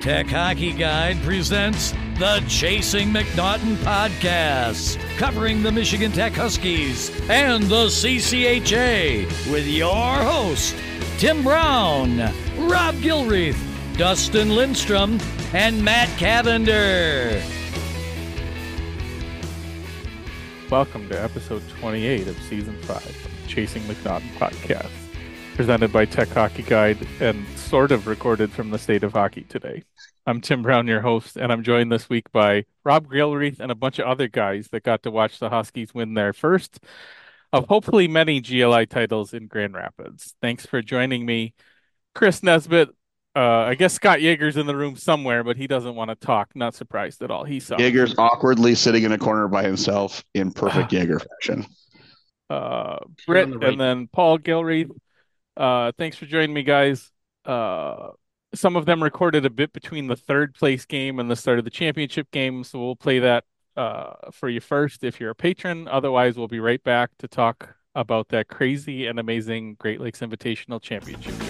Tech Hockey Guide presents the Chasing MacNaughton podcast, covering the Michigan Tech Huskies and the CCHA with your host, Tim Braun, Rob Gilreath, Dustin Lindstrom, and Matt Cavender. Welcome to episode 28 of season 5 of Chasing MacNaughton podcast, presented by Tech Hockey Guide and sort of recorded from the state of hockey today. I'm Tim Braun, your host, and I'm joined this week by Rob Gilreath and a bunch of other guys that got to watch the Huskies win their first of hopefully many GLI titles in Grand Rapids. Thanks for joining me. Chris Nesbitt, uh, I guess Scott Yager's in the room somewhere, but he doesn't want to talk. Not surprised at all. He saw Yager's awkwardly sitting in a corner by himself in perfect Yager fashion. Uh, Britt the right. and then Paul Gilreath. Uh, thanks for joining me, guys. Uh, some of them recorded a bit between the third place game and the start of the championship game, so we'll play that uh, for you first if you're a patron. Otherwise, we'll be right back to talk about that crazy and amazing Great Lakes Invitational Championship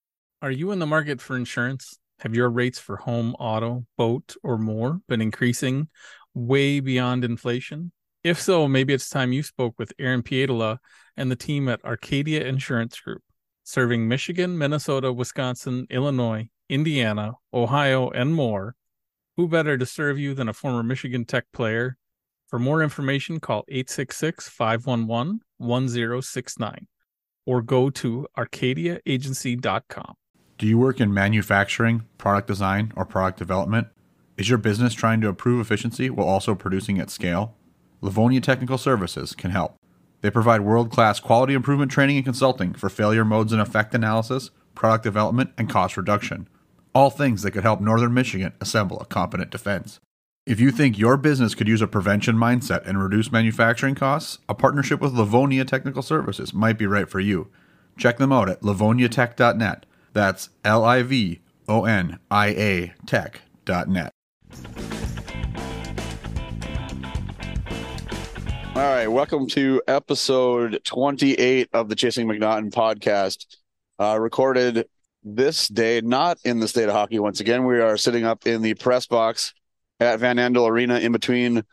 Are you in the market for insurance? Have your rates for home, auto, boat, or more been increasing way beyond inflation? If so, maybe it's time you spoke with Aaron Pietola and the team at Arcadia Insurance Group, serving Michigan, Minnesota, Wisconsin, Illinois, Indiana, Ohio, and more. Who better to serve you than a former Michigan Tech player? For more information, call 866 511 1069 or go to arcadiaagency.com. Do you work in manufacturing, product design, or product development? Is your business trying to improve efficiency while also producing at scale? Livonia Technical Services can help. They provide world class quality improvement training and consulting for failure modes and effect analysis, product development, and cost reduction. All things that could help Northern Michigan assemble a competent defense. If you think your business could use a prevention mindset and reduce manufacturing costs, a partnership with Livonia Technical Services might be right for you. Check them out at livoniatech.net that's L I V O N I A tech.net. All right, welcome to episode 28 of the Chasing MacNaughton podcast. Uh, recorded this day, not in the state of hockey. Once again, we are sitting up in the press box at Van Andel Arena in between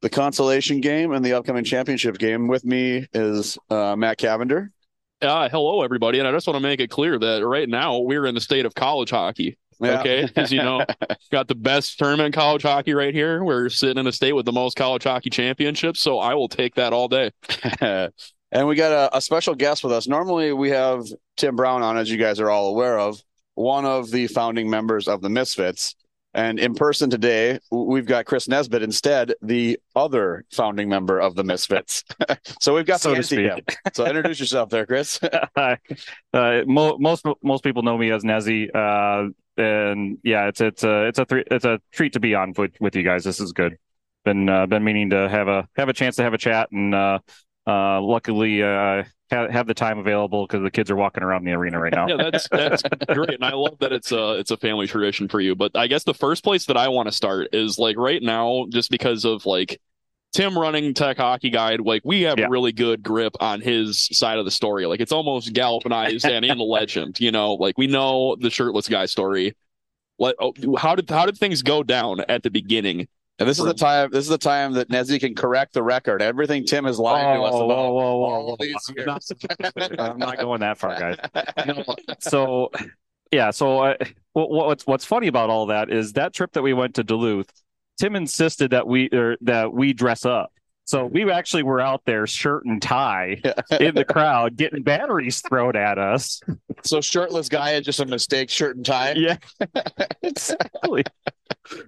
the consolation game and the upcoming championship game. With me is uh, Matt Cavender. Uh, hello, everybody. And I just want to make it clear that right now we're in the state of college hockey. Yeah. Okay. Because, you know, got the best tournament in college hockey right here. We're sitting in a state with the most college hockey championships. So I will take that all day. and we got a, a special guest with us. Normally we have Tim Braun on, as you guys are all aware of, one of the founding members of the Misfits. And in person today, we've got Chris Nesbitt instead, the other founding member of the Misfits. so we've got so speak. So introduce yourself there, Chris. uh, mo- most most people know me as Nezzy, uh, and yeah, it's it's a it's a th- it's a treat to be on with with you guys. This is good. Been uh, been meaning to have a have a chance to have a chat, and uh, uh, luckily uh, have, have the time available because the kids are walking around the arena right now. yeah, that's that's great, and I love that it's a it's a family tradition for you. But I guess the first place that I want to start is like right now, just because of like Tim running Tech Hockey Guide, like we have yeah. a really good grip on his side of the story. Like it's almost galvanized and in the legend. You know, like we know the shirtless guy story. What? Oh, how did how did things go down at the beginning? And this is the time. This is the time that Nezzy can correct the record. Everything Tim has lied oh, to us about. Whoa, whoa, whoa, whoa. I'm not going that far, guys. No. So, yeah. So, uh, what's what's funny about all that is that trip that we went to Duluth. Tim insisted that we or that we dress up. So we actually were out there, shirt and tie, in the crowd, getting batteries thrown at us. So shirtless guy is just a mistake, shirt and tie. Yeah, exactly.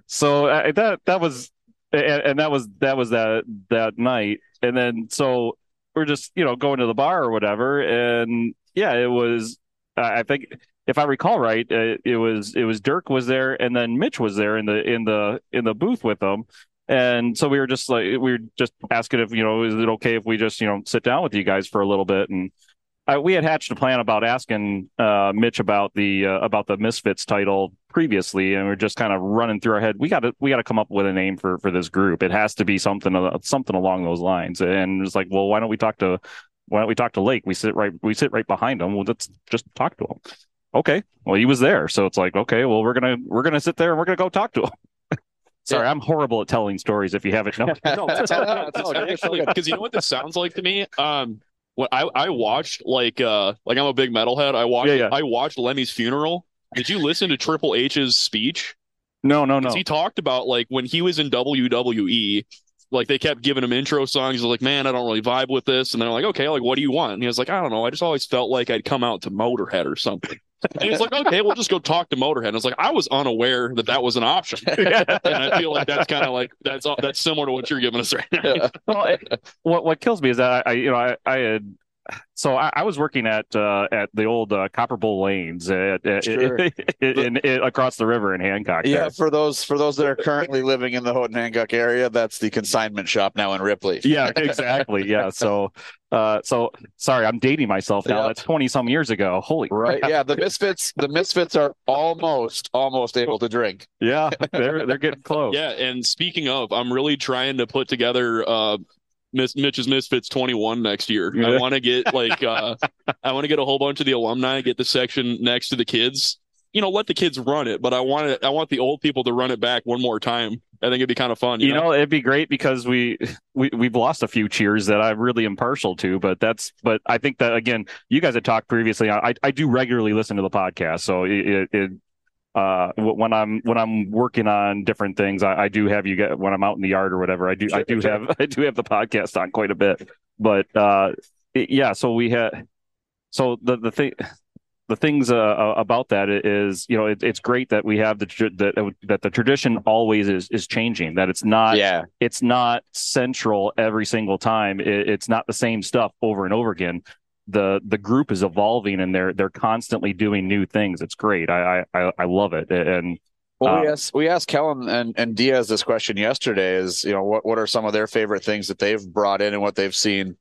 So uh, that that was, and, and, that was that was that that night, and then so we're just you know going to the bar or whatever, and yeah, it was I think if I recall right, uh, it was it was Dirk was there, and then Mitch was there in the in the in the booth with them. And so we were just like we were just asking if you know is it okay if we just you know sit down with you guys for a little bit and I, we had hatched a plan about asking uh, Mitch about the uh, about the Misfits title previously, and we are just kind of running through our head. We got to we got to come up with a name for for this group. It has to be something uh, something along those lines. And it's like, well, why don't we talk to why don't we talk to Lake? We sit right we sit right behind him. Well, let's just talk to him. Okay, well, he was there, so it's like, okay, well, we're gonna we're gonna sit there and we're gonna go talk to him. Sorry, I'm horrible at telling stories. If you haven't known, no, actually because you know what this sounds like to me. Um, what I I watched like uh like I'm a big metalhead. I watched yeah, yeah. I watched Lemmy's funeral. Did you listen to Triple H's speech? No, no, no. He talked about like when he was in WWE, like they kept giving him intro songs. He's like, man, I don't really vibe with this. And they're like, okay, like what do you want? And he was like, I don't know. I just always felt like I'd come out to Motorhead or something. And he's like, okay, we'll just go talk to Motorhead. And I was like, I was unaware that that was an option. and I feel like that's kind of like that's that's similar to what you're giving us right now. well, it, what what kills me is that I, you know I, I had so I, I, was working at uh, at the old uh, Copper Bowl Lanes at, at sure. in, in, in, across the river in Hancock. Yeah, there. for those for those that are currently living in the Houghton Hancock area, that's the consignment shop now in Ripley. Yeah, exactly. yeah, so uh, so sorry, I'm dating myself now. Yep. That's twenty some years ago. Holy right. Crap. Yeah, the misfits the misfits are almost almost able to drink. Yeah, they're they're getting close. Yeah, and speaking of, I'm really trying to put together uh Miss Mitch's Misfits 21 next year. Yeah. I want to get like uh I want to get a whole bunch of the alumni, get the section next to the kids. You know, let the kids run it, but I want it I want the old people to run it back one more time. I think it'd be kind of fun. You, you know? know? it'd be great because we we we've lost a few cheers that I'm really impartial to, but that's but I think that again, you guys had talked previously. I I do regularly listen to the podcast, so it, it uh when i'm when i'm working on different things i, I do have you get when i'm out in the yard or whatever i do sure, i do sure. have i do have the podcast on quite a bit. But uh it, yeah so we had so the the thing the things uh, about that is you know it, it's great that we have the that that the tradition always is is changing that it's not yeah. it's not central every single time it, it's not the same stuff over and over again the the group is evolving and they're they're constantly doing new things. It's great. I I I love it. And well, we um, asked we asked Kellen and, and Diaz this question yesterday. Is you know what what are some of their favorite things that they've brought in and what they've seen, you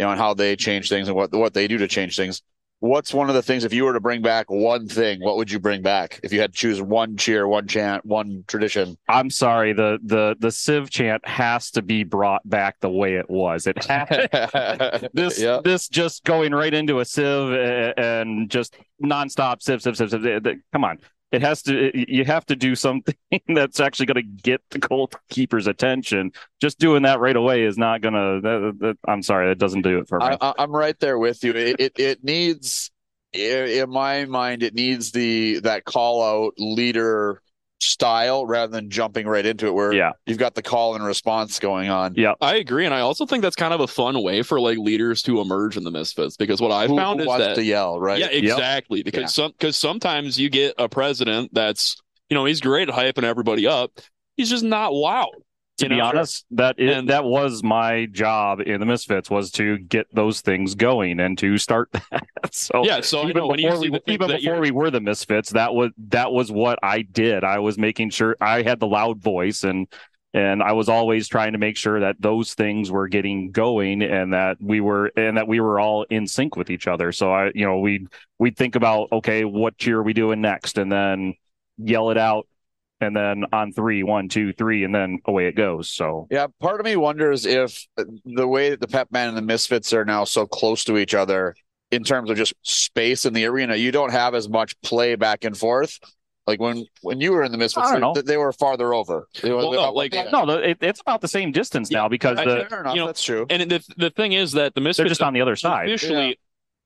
know, and how they change things and what what they do to change things what's one of the things if you were to bring back one thing what would you bring back if you had to choose one cheer one chant one tradition i'm sorry the the the sieve chant has to be brought back the way it was it had, this yep. this just going right into a sieve and just nonstop sieve sieve sieve, sieve come on it has to you have to do something that's actually going to get the goalkeeper's attention. Just doing that right away is not going to i'm sorry that doesn't do it for me. I, am right there with you. It, it, it needs in my mind it needs the that call out leader style rather than jumping right into it where yeah. you've got the call and response going on. Yeah. I agree. And I also think that's kind of a fun way for like leaders to emerge in the misfits because what I found who is that to yell, right? Yeah, exactly. Yep. Because yeah. some because sometimes you get a president that's you know, he's great at hyping everybody up. He's just not loud to be know? honest, that is, and, that was my job in the Misfits was to get those things going and to start that. so yeah, so even before, we, even before we were the Misfits, that was that was what I did. I was making sure I had the loud voice and and I was always trying to make sure that those things were getting going and that we were and that we were all in sync with each other. So I, you know, we we'd think about okay, what cheer are we doing next, and then yell it out and then on three, one, two, three, and then away it goes. So yeah, part of me wonders if the way that the Pep Band and the Misfits are now so close to each other in terms of just space in the arena, you don't have as much play back and forth. Like when when you were in the Misfits, they, they, were farther over. They were, well, no, like yeah. no, it, it's about the same distance now because the enough, you know, that's true. And the the thing is that the Misfits they're just on the other side. Officially, yeah.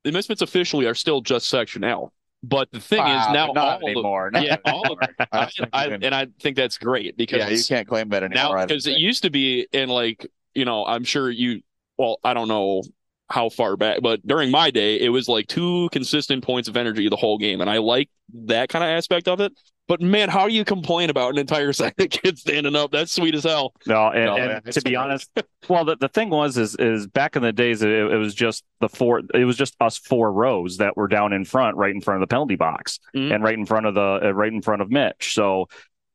the Misfits officially are still just Section L. But the thing wow, is now not anymore. Of, yeah, all of I, I, and I think that's great because yeah, you can't claim that anymore. Now because it used to be in like you know I'm sure you well I don't know how far back, but during my day, it was like two consistent points of energy the whole game, and I like that kind of aspect of it. But man, how do you complain about an entire side of kids standing up? That's sweet as hell. No, and, No, and man, to be great. honest, well, the, the thing was is is back in the days, it, it was just the four. It was just us four rows that were down in front, right in front of the penalty box, Mhm. and right in front of the uh, right in front of Mitch. So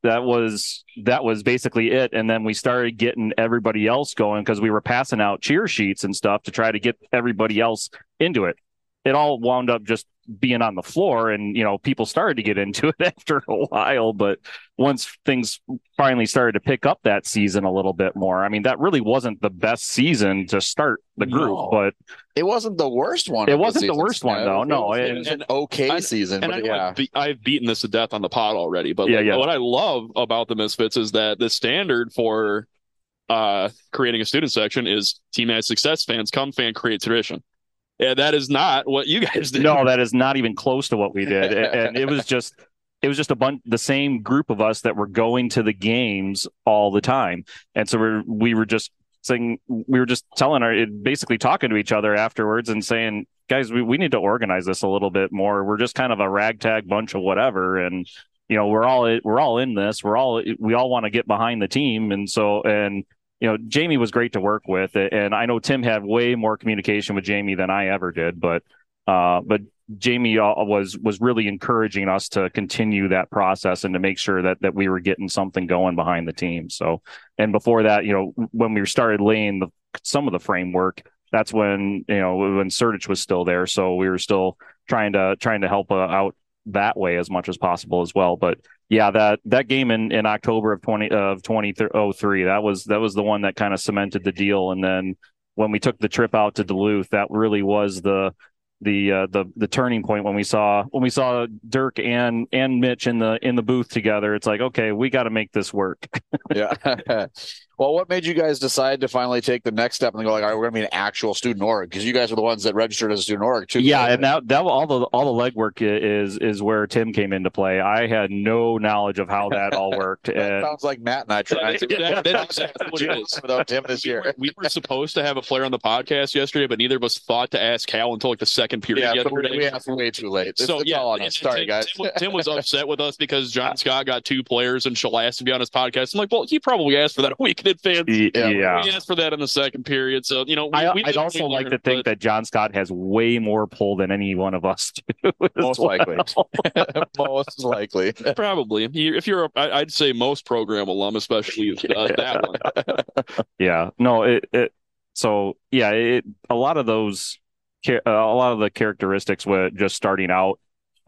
that was that was basically it. And then we started getting everybody else going because we were passing out cheer sheets and stuff to try to get everybody else into it. It all wound up just being on the floor and you know people started to get into it after a while but once things finally started to pick up that season a little bit more i mean that really wasn't the best season to start the group No. but It wasn't the worst one. It wasn't the seasons. worst one, Yeah, though. it No, was, it was an okay I- season, And but know yeah. I've, be- I've beaten this to death on the pod already, but Yeah, like, yeah. what I love about the Misfits is that the standard for uh, creating a student section is team as success fans come fan create tradition. Yeah, that is not what you guys did. no that is not even close to what we did. And it was just it was just a bunch the same group of us that were going to the games all the time. And so we're, we were just saying we were just telling our basically talking to each other afterwards and saying guys we, we need to organize this a little bit more. We're just kind of a ragtag bunch of whatever. And you know we're all we're all in this. We're all we all want to get behind the team. And so and you know jamie was great to work with and i know tim had way more communication with jamie than i ever did but uh but jamie uh, was was really encouraging us to continue that process and to make sure that that we were getting something going behind the team. So and before that you know when we started laying the some of the framework that's when you know when Sertich was still there. So we were still trying to trying to help uh, out that way as much as possible as well. But yeah that that game in in October of 20 of 2003 that was that was the one that kind of cemented the deal. And then when we took the trip out to Duluth that really was the the uh, the the turning point when we saw when we saw Dirk and and Mitch in the in the booth together. It's like okay we got to make this work. Yeah. well, what made you guys decide to finally take the next step and go like, all right, we're going to be an actual student org? Because you guys are the ones that registered as a student org too. Yeah, and that that all the all the legwork is is where Tim came into play. I had no knowledge of how that all worked, that and sounds like Matt and I tried to That- that's exactly what it is. without Tim this We year. were, we were supposed to have a player on the podcast yesterday, but neither of us thought to ask Cal until like the second period Yeah, so yesterday. we, we asked way too late. It's, so it's yeah, all on us. Sorry, Tim, guys. Tim, Tim was upset with us because John Scott got two players and Shal asked to be on his podcast. I'm like, well, he probably asked for that a week in advance. y- Yeah. yeah. We asked for that in the second period, so you know. We, I, we I'd also and we like to think but that John Scott has way more pull than any one of us do. Most well. likely. Most likely. probably if you're, a, I- I'd say most program alum, especially uh, that one. yeah no it, it so yeah it a lot of those uh, a lot of the characteristics were just starting out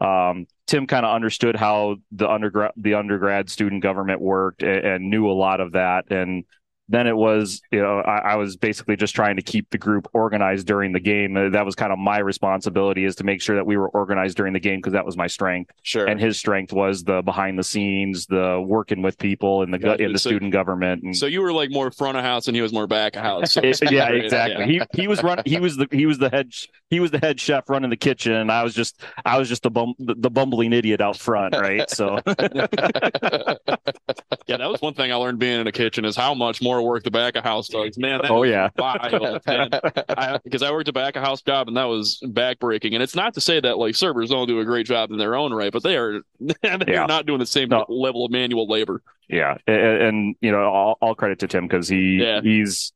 um tim kind of understood how the undergrad the undergrad student government worked and, and knew a lot of that. And then it was you know I, I was basically just trying to keep the group organized during the game Uh, that was kind of my responsibility is to make sure that we were organized during the game because that was my strength Sure. and his strength was the behind the scenes the working with people in the Gotcha. in the So- student government and So you were like more front of house, and he was more back of house. So yeah, exactly. He he was run. He was the he was the head he was the head chef running the kitchen, and I was just I was just the bum the, the bumbling idiot out front, right? So Yeah, that was one thing I learned being in a kitchen is how much more work the back of house does. Man, that Oh, yeah. man. I, because I worked a back of house job and that was backbreaking. And it's not to say that like servers don't do a great job in their own right, but they are they're Yeah. not doing the same No. level of manual labor. yeah, and, and you know all, all credit to Tim because he Yeah. he's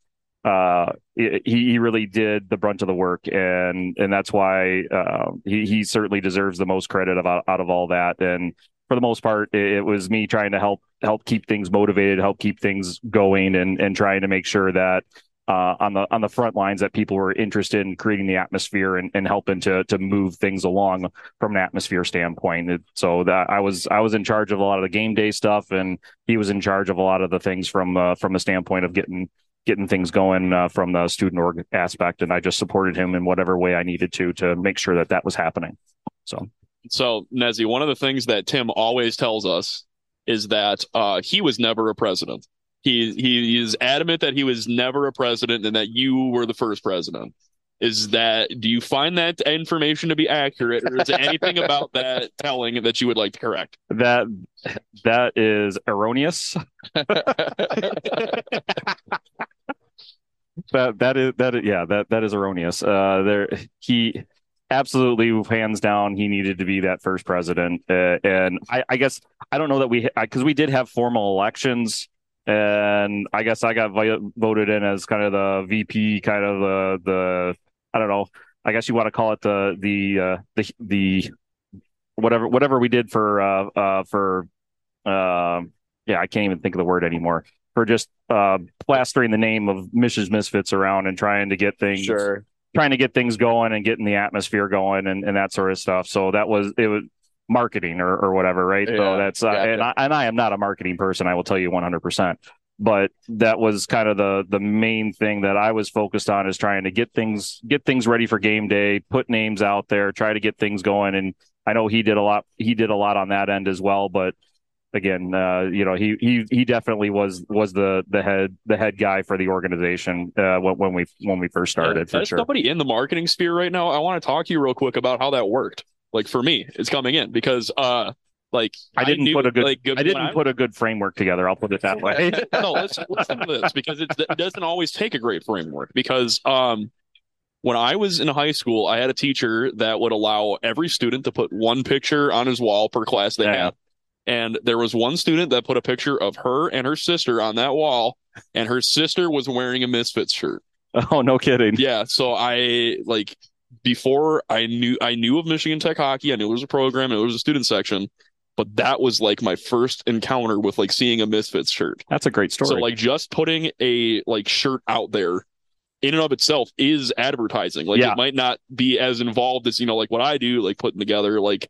uh he he really did the brunt of the work and and that's why uh, he he certainly deserves the most credit about out of all that and for the most part it, was me trying to help help keep things motivated help keep things going and and trying to make sure that uh, on the on the front lines that people were interested in creating the atmosphere and, and helping to to move things along from an atmosphere standpoint. So that I was I was in charge of a lot of the game day stuff, and he was in charge of a lot of the things from uh, from the standpoint of getting getting things going uh, from the student org aspect. And I just supported him in whatever way I needed to to make sure that that was happening. So So Nezzy, one of the things that Tim always tells us is that uh, he was never a president. He he is adamant that he was never a president and that you were the first president. Is that do you find that information to be accurate, or is there anything about that telling that you would like to correct? that that is erroneous. that that is that yeah that that is erroneous. Uh, there he absolutely hands down he needed to be that first president, uh, and I, I guess I don't know that we because we did have formal elections, and I guess I got voted in as kind of the VP, kind of the the I don't know. I guess you want to call it the the uh, the the whatever whatever we did for uh, uh for uh, yeah I can't even think of the word anymore for just uh, plastering the name of Mrs. Misfits around and trying to get things Sure. Trying to get things going and getting the atmosphere going and, and that sort of stuff. So that was it was marketing or, or whatever, right? Yeah, so that's uh, gotcha. and I and I am not a marketing person. I will tell you one hundred percent. But that was kind of the the main thing that I was focused on is trying to get things get things ready for game day, put names out there, try to get things going. And I know he did a lot. He did a lot on that end as well. But again, uh, you know, he he he definitely was was the the head the head guy for the organization uh, when, when we when we first started for As sure. somebody in the marketing sphere right now, I want to talk to you real quick about how that worked. Like for me, it's coming in because uh like I didn't knew, put a good like I didn't put a good framework together. I'll put it that way. no, let's listen to this because it, it doesn't always take a great framework. Because um, when I was in high school, I had a teacher that would allow every student to put one picture on his wall per class they Yeah. had. And there was one student that put a picture of her and her sister on that wall, and her sister was wearing a Misfits shirt. oh no kidding. Yeah, so I like before I knew I knew of Michigan Tech hockey. I knew it was a program, it was a student section, but that was like my first encounter with like seeing a Misfits shirt. That's a great story. So like just putting a like shirt out there in and of itself is advertising. Like Yeah. it might not be as involved as you know like what I do, like putting together like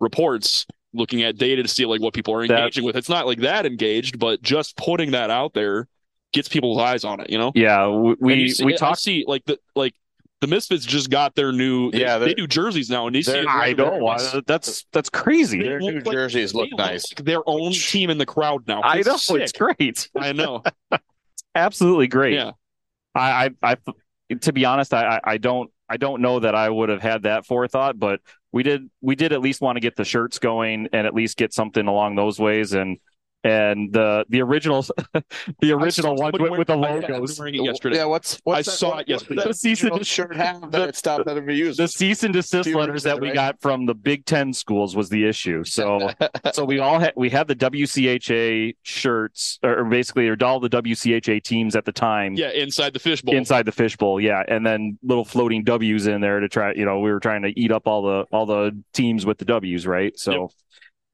reports, looking at data to see like what people are That- engaging with. It's not like that engaged, but just putting that out there gets people's eyes on it. You know, yeah, we And we, see, we I see like the like the Misfits just got their new. They, Yeah, they they're- do jerseys now, and they see. I don't. Want, that's that's crazy. Their new like- jerseys look they nice. like their own team in the crowd now. I It's know sick. it's great. I know. Absolutely great. Yeah. I, I, I, to be honest, I, I- I don't, I don't know that I would have had that forethought, but we did, we did at least want to get the shirts going and at least get something along those ways. And, and the, the original, the original one somebody with, with the wearing- I was logos, wearing it yesterday. Yeah, what's, I that- saw what- it yesterday. what The cease and desist- shirt have that it stopped that ever used. the cease and desist letters that we right? got from the Big Ten schools was the issue. So, so we all had we had the WCHA shirts, or basically, or all the WCHA teams at the time. Yeah, inside the fishbowl. inside the fishbowl yeah and then little floating w's in there to try you know we were trying to eat up all the all the teams with the w's right so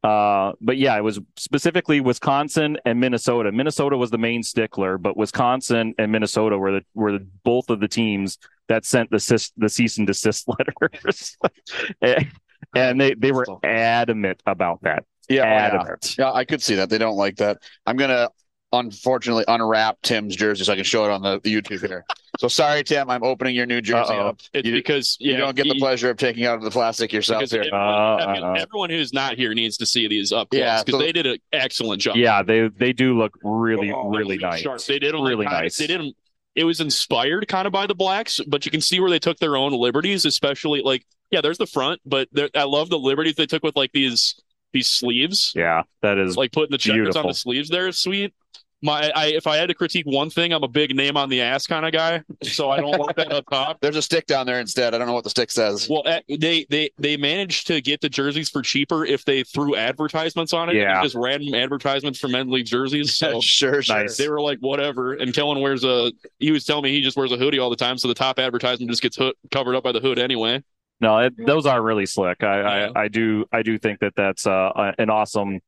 uh but yeah it was specifically wisconsin and minnesota minnesota was the main stickler but wisconsin and minnesota were the were the, both of the teams that sent the cis, the cease and desist letters and, and they they were adamant about that yeah, oh, yeah. adamant Yeah, I could see that. They don't like that. I'm gonna unfortunately unwrap Tim's jersey so I can show it on the, the YouTube here. So sorry, Tim. I'm opening your new jersey Uh-oh. up. it's you, because you don't get the pleasure of taking out of the plastic yourself here. everyone, Uh, everyone- uh, uh. everyone who's not here needs to see these up close Yeah, because so- they did an excellent job. yeah they they do look really Oh, really they nice sharp. They did really like, nice They didn't. It was inspired kind of by the blacks, but you can see where they took their own liberties, especially like yeah, there's the front, but I love the liberties they took with like these these sleeves, Yeah, that is like putting the checkers on the sleeves. There is sweet. My, I, if I had to critique one thing, I'm a big name on the ass kind of guy, so I don't want that up top. There's a stick down there instead. I don't know what the stick says. Well, eh, they they they managed to get the jerseys for cheaper if they threw advertisements on it. Yeah. just random advertisements for men's league jerseys. So sure, sure. Nice. they were like, whatever. And Kellen wears a. He was telling me he just wears a hoodie all the time, so the top advertisement just gets hood, covered up by the hood anyway. no, it, those are really slick. I, Yeah. I I do I do think that that's uh, an awesome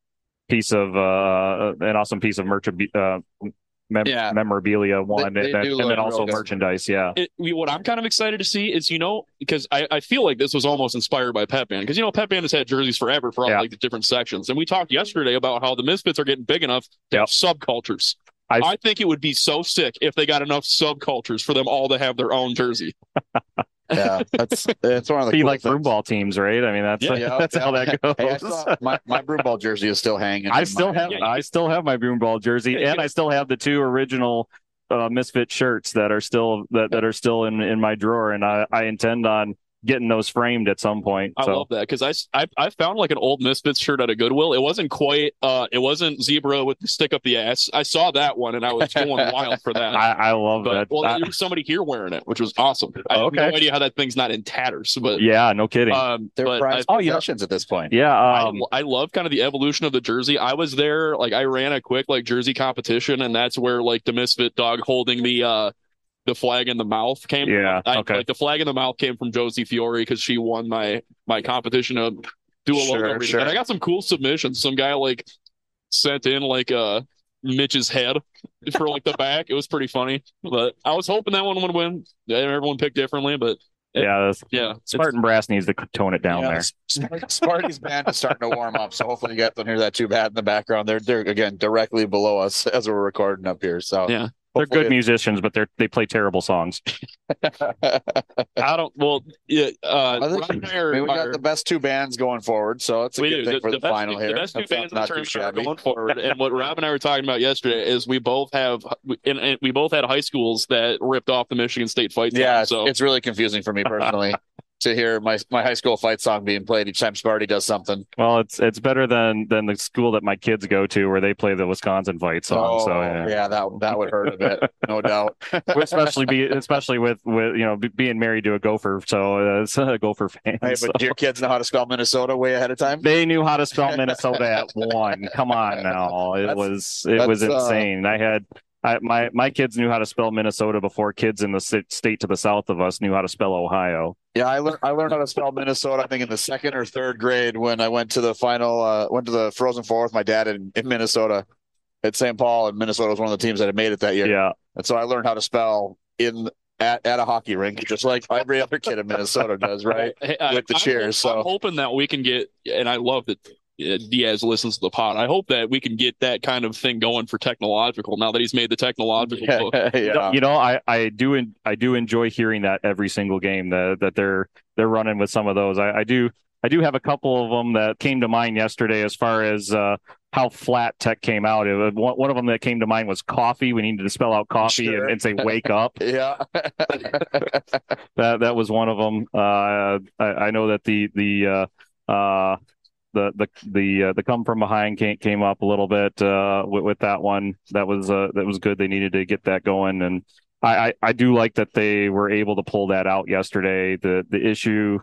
piece of uh, an awesome piece of merch uh, mem- Yeah. memorabilia one, they and, then, and then also merchandise. Yeah, It, we, what I'm kind of excited to see is, you know, because I, I feel like this was almost inspired by Pep Band, because you know Pep Band has had jerseys forever for all Yeah. like the different sections, and we talked yesterday about how the Misfits are getting big enough to have subcultures. I- I think it would be so sick if they got enough subcultures for them all to have their own jersey. yeah, that's that's one of the be cool like things. broom teams, right? I mean, that's Yeah, yeah, that's yeah. how that goes. Hey, saw my my broom ball jersey is still hanging. I still my- have Yeah, I still have my broomball jersey, Yeah, you and I still have the two original uh, misfit shirts that are still that, that are still in in my drawer, and I I intend on getting those framed at some point. I so. love that because I, I I found like an old Misfits shirt at a Goodwill. It wasn't quite uh it wasn't zebra with the stick up the ass. I saw that one and I was going wild for that. I, I love but that. well, I- there was somebody here wearing it, which was awesome. I have Okay. no idea how that thing's not in tatters, but yeah, no kidding. um, They're but I, prized yeah. possessions at this point. yeah, I, um, I love kind of the evolution of the jersey. I was there, like I ran a quick like jersey competition, and that's where like the misfit dog holding the uh the flag in the mouth came. Yeah, I, okay. Like the flag in the mouth came from Josie Fiore because she won my my competition of do a Sure, logo reading. sure. And I got some cool submissions. Some guy like sent in like uh Mitch's head for like the back. It was pretty funny, but I was hoping that one would win. Everyone picked differently, but yeah, that's- yeah, Spartan Brass needs to tone it down Yeah, there. Sp- Sparty's band is starting to warm up, so hopefully you guys don't hear that too bad in the background. They're they're again directly below us as we're recording up here. So Yeah. They're good hopefully- musicians, but they're they play terrible songs. I don't. Well, yeah. Uh, I think- Rob and I I are- mean, we got are- the best two bands going forward, so it's a we good do. thing The, for the, the best, final the here. best two That's bands in not too terms of shabby. going forward. and what Rob and I were talking about yesterday is we both have, and, and we both had high schools that ripped off the Michigan State fight. Yeah, song, it's, so it's really confusing for me personally to hear my my high school fight song being played each time Sparty does something. Well, it's it's better than than the school that my kids go to where they play the Wisconsin fight song. oh, so yeah. that that would hurt a bit, no doubt. especially be especially with with you know be- being married to a Gopher, so uh, it's a Gopher fan. Hey, so. but do your kids know how to spell Minnesota way ahead of time? They knew how to spell Minnesota at one. Come on now, it That's- was it was uh, insane. I had I, my my kids knew how to spell Minnesota before kids in the state to the south of us knew how to spell Ohio. Yeah, I learned I learned how to spell Minnesota. I think in the second or third grade when I went to the final, uh, went to the Frozen Four with my dad in, in Minnesota at St. Paul, and Minnesota was one of the teams that had made it that year. Yeah, And so I learned how to spell in at, at a hockey rink, just like every other kid in Minnesota does, right? Hey, I- with the I'm cheers, hop- so. I'm hoping that we can get, and I love that Diaz listens to the pod. I hope that we can get that kind of thing going for technological now that he's made the technological book. yeah. you know I I do en- I do enjoy hearing that every single game that that they're they're running with some of those. I, I do I do have a couple of them that came to mind yesterday as far as uh, how flat tech came out. It was, one one of them that came to mind was coffee. We needed to spell out coffee Sure. and, and say wake up. Yeah. that that was one of them. Uh, I, I know that the the uh, uh, the the the uh, the come from behind came came up a little bit uh, with, with that one. That was uh, that was good. They needed to get that going, and I, I I do like that they were able to pull that out yesterday. The the issue.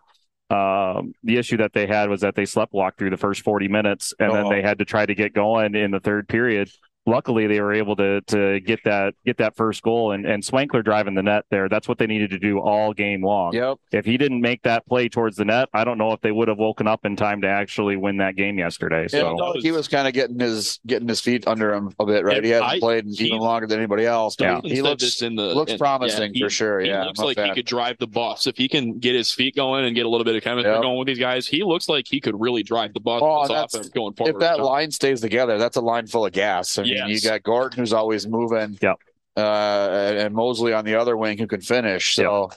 Um, the issue that they had was that they slept walk through the first 40 minutes and then Oh. they had to try to get going in the third period luckily they were able to to get that get that first goal and and Swankler driving the net there that's what they needed to do all game long yep. if he didn't make that play towards the net I don't know if they would have woken up in time to actually win that game yesterday Yeah, so no, he was kind of getting his getting his feet under him a bit, right? And he hasn't I- played he- even longer than anybody else. Yeah. he, He he looks this in the looks in- promising yeah, for he- sure. He yeah, looks I'm like he could drive the bus if he can get his feet going and get a little bit of chemistry Yep. going with these guys. He looks like he could really drive the bus. Oh, that's- going forward. if that So, line stays together, that's a line full of gas. I mean, Yes. you got Gordon who's always moving. Yep. Uh, and Mosley on the other wing who can finish. So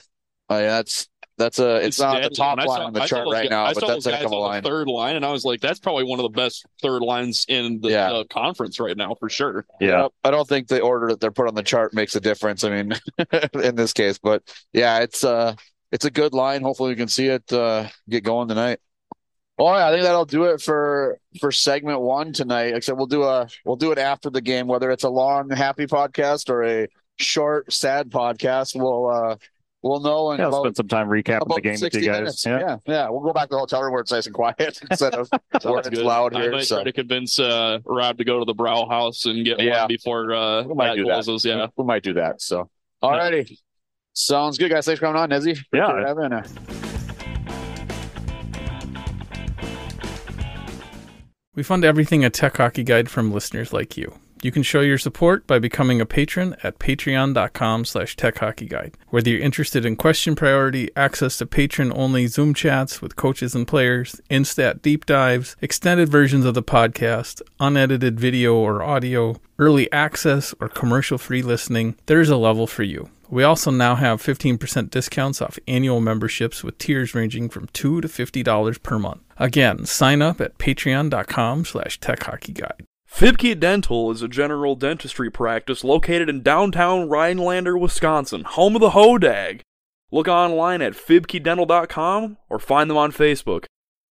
uh, that's that's a it's, not deadly. the top line saw- on the I chart right guys- now, I but that's those a heck guys of a on the line. third line, and I was like, that's probably one of the best third lines in the Yeah. uh, conference right now for sure. yeah Yep. I don't think the order that they're put on the chart makes a difference. I mean, in this case, but yeah, it's uh, it's a good line. Hopefully, we can see it uh, get going tonight. Well, yeah, I think that'll do it for for segment one tonight. Except we'll do a we'll do it after the game, whether it's a long happy podcast or a short sad podcast. We'll uh, we'll know and yeah I'll spend some time recapping the game with you guys minutes. yeah yeah, yeah. We'll go back to the hotel room where it's nice and quiet instead of where it's Good. loud I might So try to convince uh, Rob to go to the Brow House and get Yeah. one before uh, We might that do that. Yeah. we might do that. So, alrighty. Sounds good, guys. Thanks for coming on, Nezzy. Yeah. Having you. We fund everything a Tech Hockey Guide from listeners like you. You can show your support by becoming a patron at patreon.com slash techhockeyguide. Whether you're interested in question priority, access to patron-only Zoom chats with coaches and players, instat deep dives, extended versions of the podcast, unedited video or audio, early access, or commercial-free listening, there's a level for you. We also now have 15% discounts off annual memberships with tiers ranging from 2 to $50 per month. Again, sign up at patreon.com slash techhockeyguide. Fiebke Dental is a general dentistry practice located in downtown Rhinelander, Wisconsin, home of the Hodag. Look online at fiebkedental.com or find them on Facebook.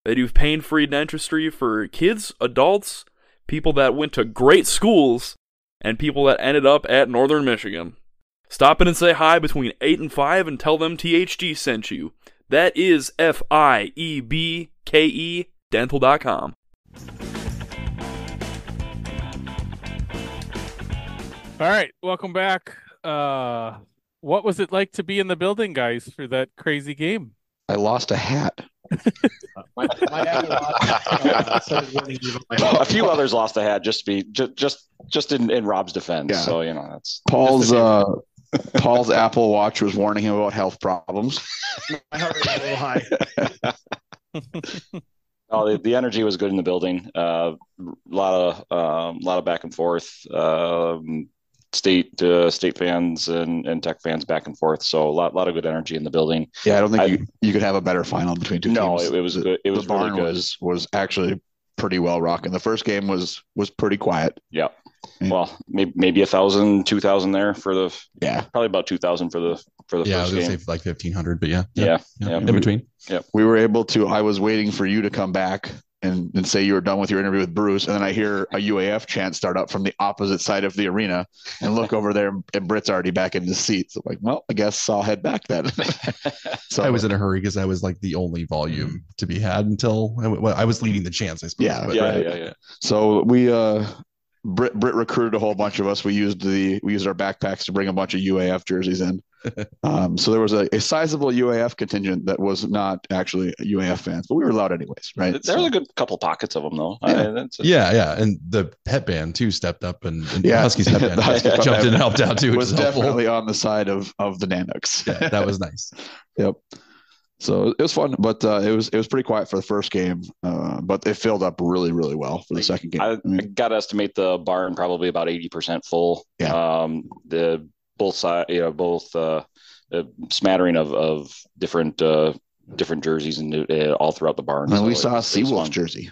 They do pain free dentistry for kids, adults, people that went to great schools, and people that ended up at Northern Michigan. Stop in and say hi between 8 and 5 and tell them THG sent you. That is F I E B K E dental.com. All right, welcome back. Uh, what was it like to be in the building, guys, for that crazy game? I lost a hat. My, my dad lost, uh, started running even my- a few others lost a hat just to be just just just in, in Rob's defense. Yeah. So you know that's Paul's uh, Paul's Apple Watch was warning him about health problems. my heart rate was a little high. oh the, the energy was good in the building. Uh, a lot of um, lot of back and forth. Um, state uh, state fans and, and tech fans back and forth. So a lot lot of good energy in the building. Yeah, I don't think I- you, you could have a better final between two No, teams. it, it was the, good. It was the really barn good. was was actually pretty well rocking. The first game was was pretty quiet. Yeah. Yeah. Well, maybe maybe a thousand, two thousand there for the Yeah, probably about two thousand for the for the yeah, I was gonna game. say like fifteen hundred, but yeah, Yeah, yeah, yeah. in between. Yeah we were able to. I was waiting for you to come back and, and say you were done with your interview with Bruce, and then I hear a UAF chant start up from the opposite side of the arena, and look over there, and Britt's already back in the seat. So I'm like, well, I guess I'll head back then. so I was in a hurry because I was like the only volume to be had until I, well, I was leading the chance, I suppose. Yeah, but- yeah, right. yeah, yeah. So we uh Brit Brit recruited a whole bunch of us. We used the we used our backpacks to bring a bunch of UAF jerseys in. um, so there was a, a sizable UAF contingent that was not actually UAF fans, but we were allowed anyways, right? There was So- a good couple pockets of them though. Yeah. I, that's yeah, yeah, and the pep band too stepped up, and, and Yeah. Huskies pep band The Husky jumped in and helped out too, which was is helpful. definitely on the side of of the Nanooks. Yeah, that was nice. Yep. So it was fun, but uh, it was it was pretty quiet for the first game, uh, but it filled up really really well for the second game. I, I I got to estimate the barn probably about eighty percent full. Yeah. Um, the both side, you know, both uh, a smattering of of different uh different jerseys and uh, all throughout the barn. and So we it saw a was- it was Seawolves fun. jersey.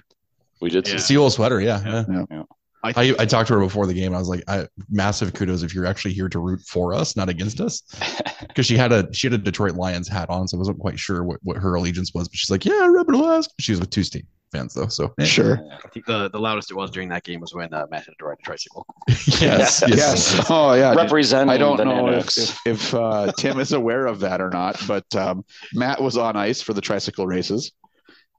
We did see. Yeah. Seawolf sweater, yeah. yeah. Yeah. Yeah. I, I talked to her before the game. I was like, I, massive kudos if you're actually here to root for us, not against us. Because she had a she had a Detroit Lions hat on, so I wasn't quite sure what, what her allegiance was. But she's like, yeah, Rebel Alaska. She was with two Steve fans though, so. Sure. I think the, the loudest it was during that game was when uh, Matt had to ride a tricycle. yes, yes, Yes. Oh yeah. Representing I don't the know if, if, if uh, Tim is aware of that or not, but um, Matt was on ice for the tricycle races.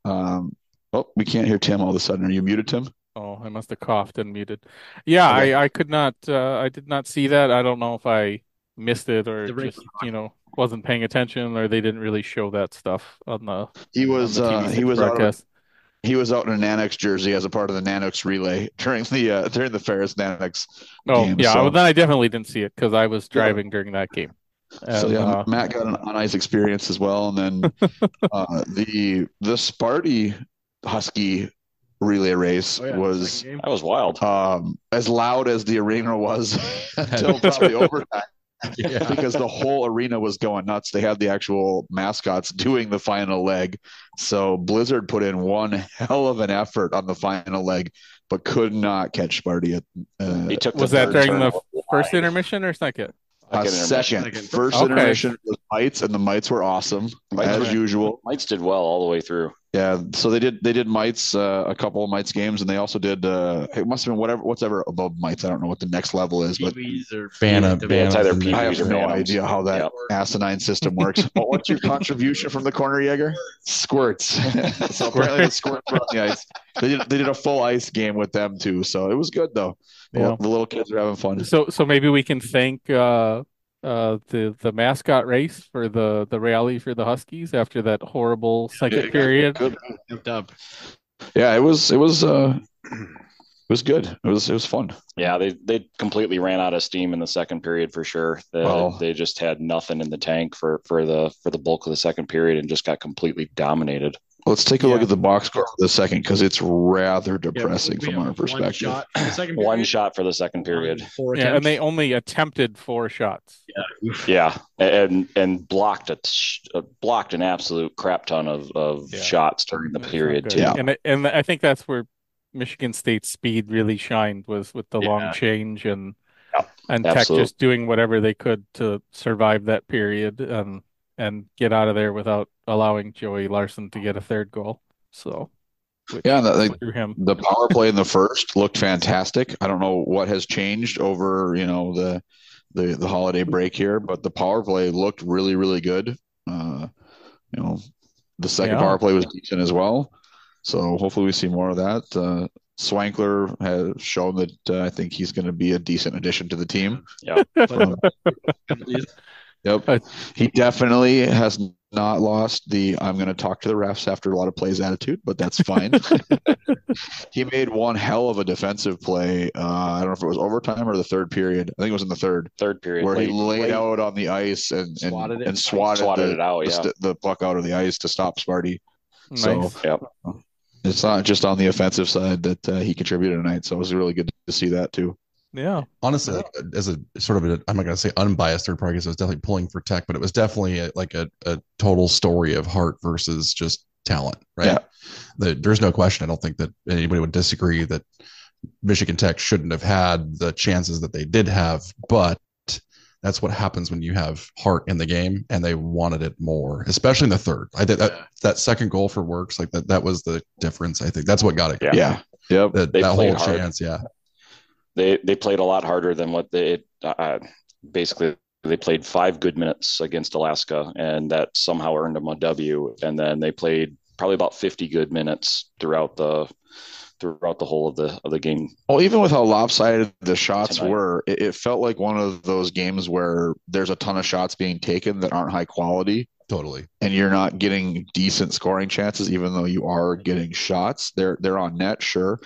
Um, oh, we can't hear Tim all of a sudden. Are you muted, Tim? Oh, I must have coughed and muted. Yeah, Okay. I, I could not, uh, I did not see that. I don't know if I missed it or just, you know, wasn't paying attention or they didn't really show that stuff on the, He was the uh, he was out of, he was out in a Nanooks jersey as a part of the Nanooks relay during the uh, during the Ferris Nanooks. Oh, game, yeah, so- well, then I definitely didn't see it because I was driving during that game. so yeah, uh, Matt got an on ice experience as well, and then uh, the the Sparty Husky relay race Oh, yeah, was. That was wild. um, as loud as the arena was until probably overtime. yeah. because the whole arena was going nuts. They had the actual mascots doing the final leg. So Blizzard put in one hell of an effort on the final leg, but could not catch Sparty at uh, He took the was that during turn the first intermission or second? A Second second. First Okay. intermission was mites, and the mites were awesome Mites as were- usual. Mites did well all the way through. Yeah, so they did they did mites uh, a couple of mites games, and they also did uh, it must have been whatever what's ever above mites. I don't know what the next level is, but Kiwis or Banna, Banna. Either and then- I have or no Phantoms. idea how that Yep. asinine system works. Well, what's your contribution from the corner, Yager? Squirts. so apparently the squirts were on the ice. They did they did a full ice game with them too, so it was good though. Yeah. The little kids are having fun. So, so maybe we can thank uh, uh, the the mascot race for the the rally for the Huskies after that horrible second period. Good. Jumped. Yeah, it was it was uh it was good. It was it was fun. Yeah, they they completely ran out of steam in the second period for sure. They, Well- they just had nothing in the tank for for the for the bulk of the second period and just got completely dominated. Let's take a look at the box score for the second because it's rather depressing we from have our one perspective. shot in the One shot for the second period. Four Yeah, and they only attempted four shots. Yeah, yeah, and and blocked a t- uh, blocked an absolute crap ton of of Yeah. shots during the That's period too. Yeah. and and I think that's where Michigan State's speed really shined was with the long change and Yep, and Tech just doing whatever they could to survive that period and and get out of there without allowing Joey Larson to get a third goal. So Yeah, the, like, through him. the power play in the first looked fantastic. I don't know what has changed over you know the the the holiday break here, but the power play looked really really good. Uh, you know, the second Yeah. power play was decent as well. So hopefully we see more of that. Uh, Swankler has shown that uh, I think he's going to be a decent addition to the team. Yeah. Um, Yep. He definitely has not lost the I'm going to talk to the refs after a lot of plays attitude, but that's fine. he made one hell of a defensive play. Uh, I don't know if it was overtime or the third period. I think it was in the third, Third period. where he laid late- out on the ice and and Swatted it. and swatted, Swatted the, it out, the, yeah. st- the puck out of the ice to stop Sparty. So Yep. it's not just on the offensive side that uh, he contributed tonight. So it was really good to see that too. Yeah. honestly like, as a sort of a i'm not going to say unbiased third party because i was definitely pulling for tech but it was definitely a, like a, a total story of heart versus just talent right Yeah. the, there's no question i don't think that anybody would disagree that michigan tech shouldn't have had the chances that they did have but that's what happens when you have heart in the game and they wanted it more especially in the third i did that, Yeah. that second goal for works like that that was the difference i think that's what got it Yeah. Yeah. Yep. that, that whole hard. chance yeah they they played a lot harder than what they uh, basically they played five good minutes against Alaska and that somehow earned them a W and then they played probably about 50 good minutes throughout the throughout the whole of the of the game Well, even with how lopsided the shots Tonight. were, it, it felt like one of those games where there's a ton of shots being taken that aren't high quality, totally and you're not getting decent scoring chances, even though you are getting shots. They're they're on net, sure.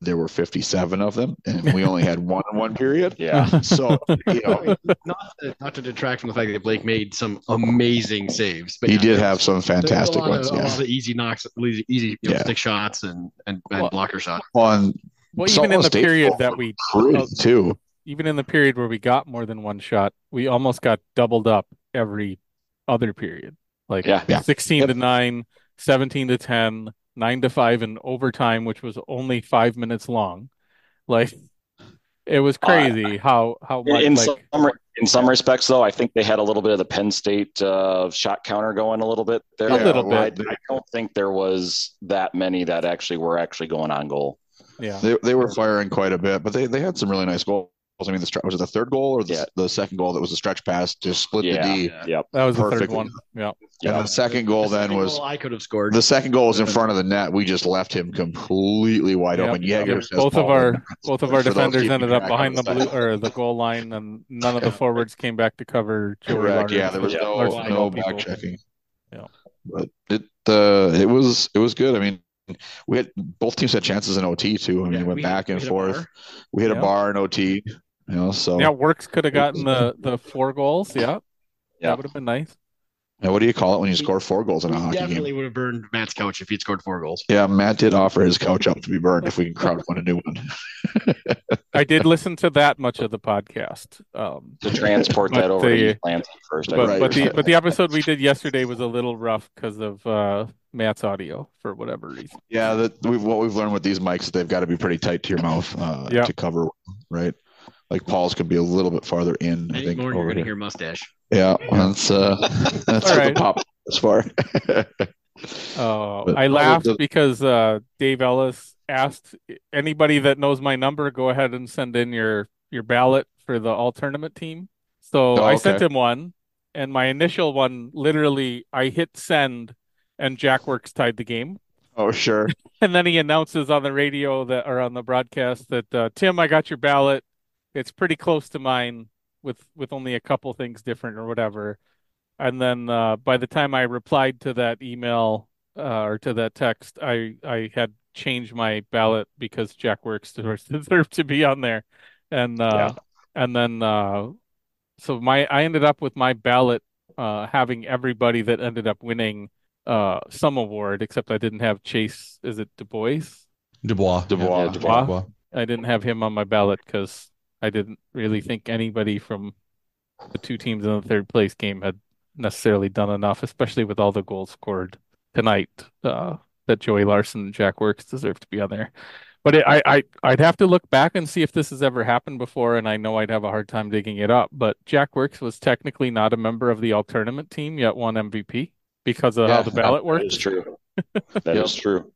There were 57 of them, and we only had one in one period. yeah So you know, not to, not to detract from the fact that Blake made some amazing saves, but he yeah, did have some fantastic a lot ones. Of, Yeah. lot of easy knocks, easy, easy you know, Yeah. stick shots and and, and Well- blocker shots. On Well, even in the period that we pretty uh, too. even in the period where we got more than one shot, we almost got doubled up every other period. Like Yeah. Yeah. 16 Yep. to 9, 17 to 10, 9 to 5 in overtime, which was only five minutes long. Like it was crazy how how much in like some in some respects though I think they had a little bit of the Penn State uh, shot counter going a little bit there A little I, bit. I don't think there was that many that actually were actually going on goal yeah. They, they were firing quite a bit, but they, they had some really nice goals. I mean, the stre- was it the third goal or the, Yeah. the second goal that was a stretch pass to split yeah the D? yep That was the third one. Yeah. And the second goal The then second was goal I could have scored. the second goal was in front of the net. We just left him completely wide Yeah. open. Yeah. Yager says Both of our both of our defenders ended up behind the on blue or the goal line, and none of the forwards came back to cover Joey Correct. Larson. Yeah, there was no Larson no people. back checking. Yeah. But it uh it was it was good. I mean, we had both teams had chances in OT too. I mean, Yeah, it went we- back and we hit forth. We hit Yeah. a bar in OT. You know, so Yeah, Works could have gotten the the four goals. Yeah. Yeah. That would have been nice. Yeah, what do you call it when you score four goals in a He hockey game? definitely would have burned Matt's couch if he'd scored four goals. Yeah, Matt did offer his couch up to be burned if we can crowdfund a new one. I did listen to that much of the podcast. Um, to transport that over the- to East Lansing first I but Right. but the but the episode we did yesterday was a little rough because of uh, Matt's audio for whatever reason. Yeah, that we've what we've learned with these mics is they've got to be pretty tight to your mouth uh, Yeah. to cover, right? Like Paul's could be a little bit farther in. I Any think more, you're going to hear mustache. Yeah, that's uh, that's what right. the pop as far. Uh, But- I oh, laughed the- because uh, Dave Ellis asked anybody that knows my number, go ahead and send in your your ballot for the all tournament team. So Oh, I sent him one, and my initial one literally I hit send, and Jack Works tied the game. oh sure. And then he announces on the radio that or on the broadcast that uh, Tim, I got your ballot. It's pretty close to mine with with only a couple things different or whatever. And then uh, by the time I replied to that email uh, or to that text, I I had changed my ballot because Jack Works deserved to be on there. And uh, and then uh, so my I ended up with my ballot uh, having everybody that ended up winning uh, some award, except I didn't have Chase. Is it Du Bois? Dubois. Dubois. Yeah, Dubois. I didn't have him on my ballot because I didn't really think anybody from the two teams in the third place game had necessarily done enough, especially with all the goals scored tonight. Uh, that Joey Larson and Jack Works deserve to be on there. But it, I, I, I'd have to look back and see if this has ever happened before, and I know I'd have a hard time digging it up. But Jack Works was technically not a member of the all tournament team yet won MVP because of Yeah, how the ballot That worked. is true. That is Yep. true.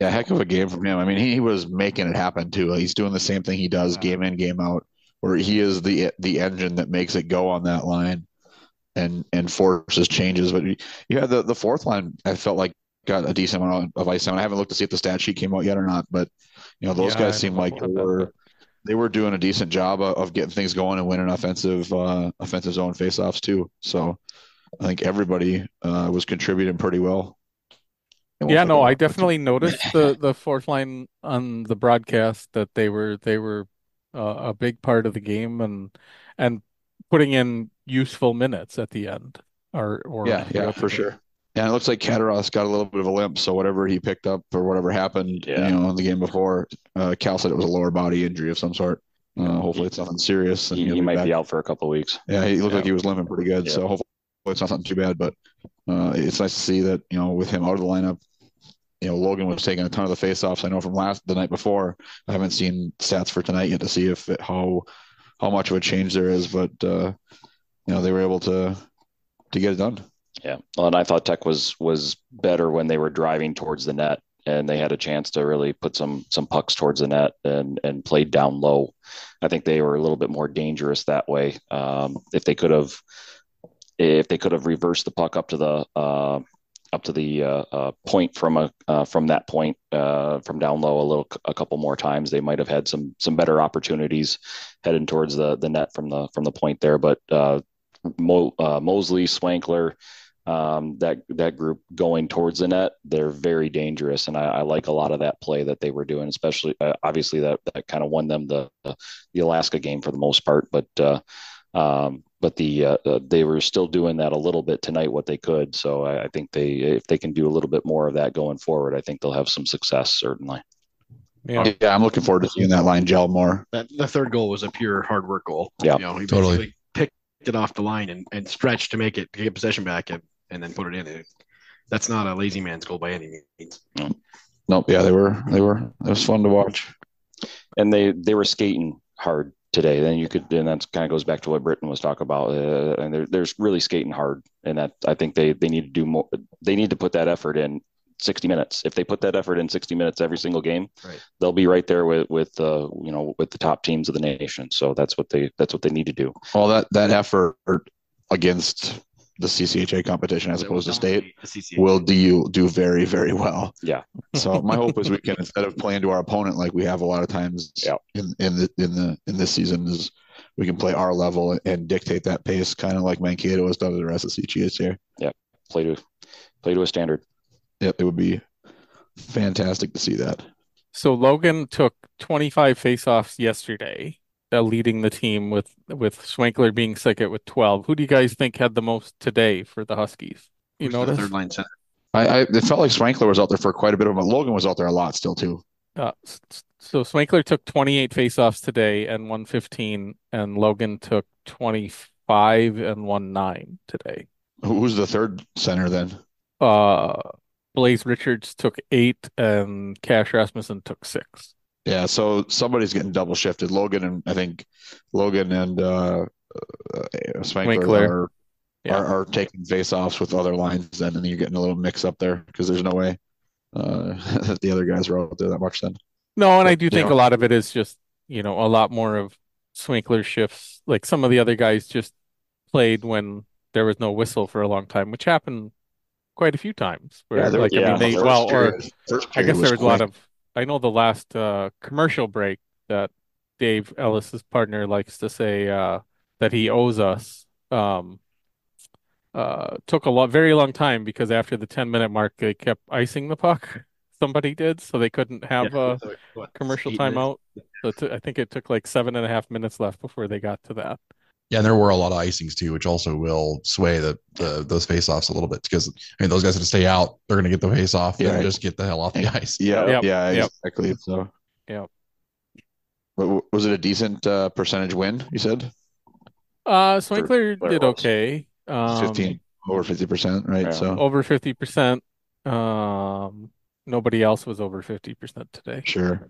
Yeah, heck of a game from him. I mean, he, he was making it happen too. He's doing the same thing he does game in, game out, where he is the the engine that makes it go on that line and and forces changes. But you had the, the fourth line, I felt like got a decent amount of ice time. I haven't looked to see if the stat sheet came out yet or not, but you know, those Yeah, guys seem like they were they were doing a decent job of, of getting things going and winning offensive uh offensive zone faceoffs too. So I think everybody uh was contributing pretty well. It Yeah, no, I long. definitely noticed the the fourth line on the broadcast that they were they were uh, a big part of the game and and putting in useful minutes at the end or or Yeah, yeah, for sure. Yeah, it looks like Kataros got a little bit of a limp, so whatever he picked up or whatever happened, Yeah. you know, in the game before, uh, Cal said it was a lower body injury of some sort. Uh, hopefully, it's nothing serious. And He, he'll be might back. be out for a couple of weeks. Yeah, he looked Yeah. like he was limping pretty good. Yeah. So hopefully, it's not something too bad. But uh, it's nice to see that you know with him out of the lineup, you know Logan was taking a ton of the faceoffs. I know from last the night before. I haven't seen stats for tonight yet to see if it, how how much of a change there is, but uh, you know they were able to to get it done. Yeah. Well, and I thought Tech was was better when they were driving towards the net and they had a chance to really put some some pucks towards the net and and played down low. I think they were a little bit more dangerous that way. Um, if they could have if they could have reversed the puck up to the uh, up to the uh, uh, point from a uh, from that point uh, from down low a little a couple more times, they might have had some some better opportunities heading towards the the net from the from the point there. But uh, Mo, Mosley, Swankler, um, that that group going towards the net, they're very dangerous, and I, I like a lot of that play that they were doing. Especially, uh, obviously, that that kind of won them the the Alaska game for the most part, but. Uh, um, but the uh, uh, they were still doing that a little bit tonight, what they could. So I, I think they, if they can do a little bit more of that going forward, I think they'll have some success. Certainly. Yeah. Yeah, I'm looking forward to seeing that line gel more. That the third goal was a pure hard work goal. Yeah, you know, he totally. picked it off the line and, and stretched to make it to get possession back and, and then put it in. That's not a lazy man's goal by any means. Nope. Yeah, they were. They were. It was fun to watch. and they they were skating hard today. Then you could, and that kind of goes back to what Britton was talking about. Uh, and they're they're really skating hard, and that I think they they need to do more. They need to put that effort in. 60 minutes. If they put that effort in 60 minutes every single game, Right. they'll be right there with with uh, you know with the top teams of the nation. So that's what they that's what they need to do. Well, that that effort against the CCHA competition as opposed to state will do you do very very well. Yeah. So my hope is we can instead of playing to our opponent like we have a lot of times Yeah. in in the in the in this season is we can play our level and dictate that pace kind of like Mankato has done to the rest of CCHA. Here. Yeah. Play to play to a standard. Yep, it would be fantastic to see that. So Logan took 25 faceoffs yesterday, uh, leading the team with with Schwenkler being second with 12. Who do you guys think had the most today for the Huskies? You Who's the third line center. I, I it felt like Swankler was out there for quite a bit of it. Logan was out there a lot still too. Uh, s- s- so Swankler took 28 faceoffs today and won 15, and Logan took 25 and won nine today. Who's the third center then? Uh, Blaze Richards took eight, and Cash Rasmussen took six. Yeah, so somebody's getting double shifted. Logan and I think Logan and uh, uh Swankler Swankler. are, Yeah. are are taking face offs with other lines then, and then you're getting a little mix up there because there's no way uh, that the other guys are out there that much then. No, and I do think know- a lot of it is just, you know, a lot more of Swinkler shifts. Like some of the other guys just played when there was no whistle for a long time, which happened quite a few times. Where there like was- I yeah, mean they well or I guess there was a lot of I know the last uh commercial break that Dave Ellis's partner likes to say uh that he owes us um uh took a lot very long time because after the 10 minute mark they kept icing the puck. Somebody did, so they couldn't have Yeah, a what, commercial timeout. So took- I think it took like seven and a half minutes left before they got to that. Yeah, and there were a lot of icings too, which also will sway the, the those face offs a little bit because I mean those guys have to stay out. They're going to get the face off Yeah. and just get the hell off the ice. Yeah, Yep, yeah, exactly. So, Yep. But w- was it a decent uh, percentage win? You said Uh, Swinkler did okay. Um, fifteen over fifty percent, right? Yeah. So over 50%. Um, nobody else was over 50% today. Sure.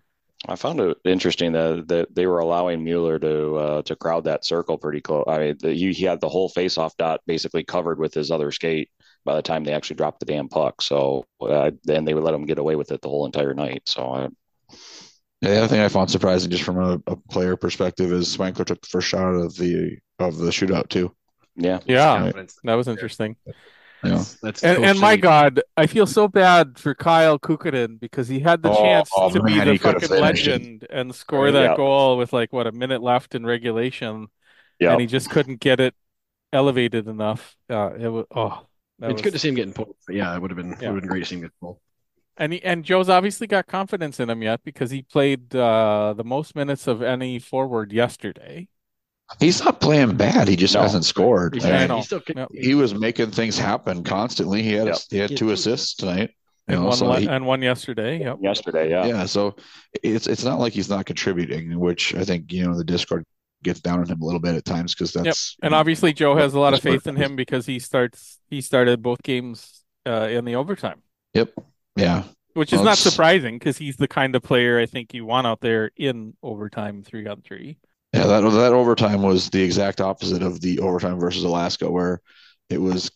I found it interesting that that they were allowing Mueller to uh, to crowd that circle pretty close. I mean, the, he, he had the whole face-off dot basically covered with his other skate by the time they actually dropped the damn puck. So uh, then they would let him get away with it the whole entire night. So I, Yeah, the other thing I found surprising, just from a, a player perspective, is Swankler took the first shot of the of the shootout too. yeah, Yeah, Confidence. that was interesting. Yeah. That's And, and my God, I feel so bad for Kyle Kukkonen because he had the Oh, chance oh, to be the he could have fucking finished it. legend and score that Yeah. goal with like what a minute left in regulation, yeah. and he just couldn't get it elevated enough. Uh, it was oh, that It's was, good to see him getting pulled. But yeah, it would have been Yeah. would have been great to see him get pulled. and he, and Joe's obviously got confidence in him yet because he played uh, the most minutes of any forward yesterday. He's not playing bad. He just No. hasn't scored. He's, I And know. he's still Yep. he was making things happen constantly. He had Yep. he had two two assists tonight. And know, one so le- he- and one yesterday. Yep. yesterday. Yeah, yeah, so it's it's not like he's not contributing, which I think you know the Discord gets down on him a little bit at times because that's And obviously Joe has a lot of faith in him because he starts he started both games uh, in the overtime. Yep. Yeah. Which is Well, not surprising because he's the kind of player I think you want out there in overtime three on three. Yeah, that that overtime was the exact opposite of the overtime versus Alaska, where it was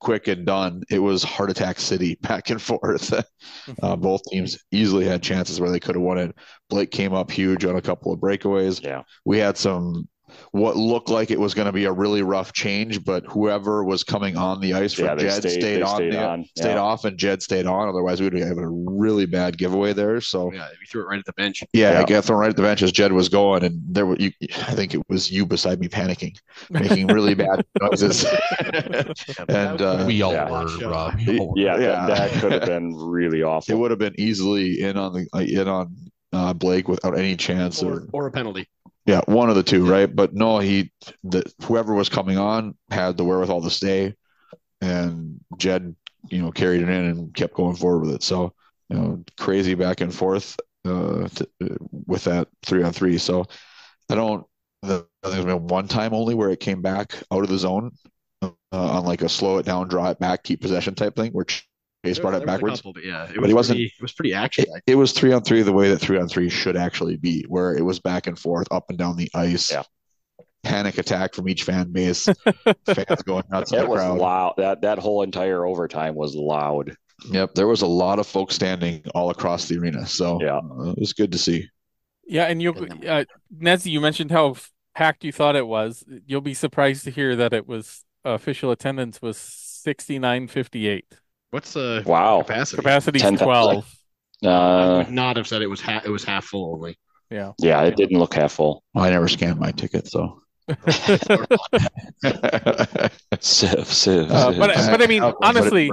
quick and done. It was heart attack city back and forth. uh, both teams easily had chances where they could have won it. Blake came up huge on a couple of breakaways. yeah. We had some what looked like it was going to be a really rough change, but whoever was coming on the ice for Yeah, Jed stayed- stayed, on, stayed the- on, stayed yeah. off, and Jed stayed on. Otherwise, we'd have a really bad giveaway there. So Yeah, we threw it right at the bench. yeah, Yeah. I got thrown right at the bench as Jed was going, and there were you. I think it was you beside me panicking, making really bad noises. and uh, we all yeah. were, Rob. We all were. Yeah, Yeah. That, that could have been really awful. it would have been easily in on the uh, in on uh, Blake without any chance, Or, or or a penalty. Yeah, one of the two, right? But no, he the whoever was coming on had the wherewithal to stay, and Jed, you know, carried it in and kept going forward with it. So you know, crazy back and forth uh, to, uh, with that three on three. So I don't. The, there's been one time only where it came back out of the zone uh, on like a slow it down, draw it back, keep possession type thing, where Chase brought it there was a backwards. couple, but yeah, it But was he wasn't- pretty, it was pretty action It, it was three on three the way that three on three should actually be, where it was back and forth, up and down the ice. Yeah. Panic attack from each fan base, fans going nuts in the was crowd. loud. That that whole entire overtime was loud. Yep, there was a lot of folks standing all across the arena, so Yeah. uh, it was good to see. Yeah, and you uh Nezzy, you mentioned how packed you thought it was. You'll be surprised to hear that it was official attendance was sixty nine fifty eight. What's the Wow. capacity? Capacity's 10,000. twelve. I Uh, would not have said it was half. It was half full only. Yeah. yeah, it didn't look half full. I never scanned my ticket, so. Civ, civ, Uh, but but I mean, But honestly,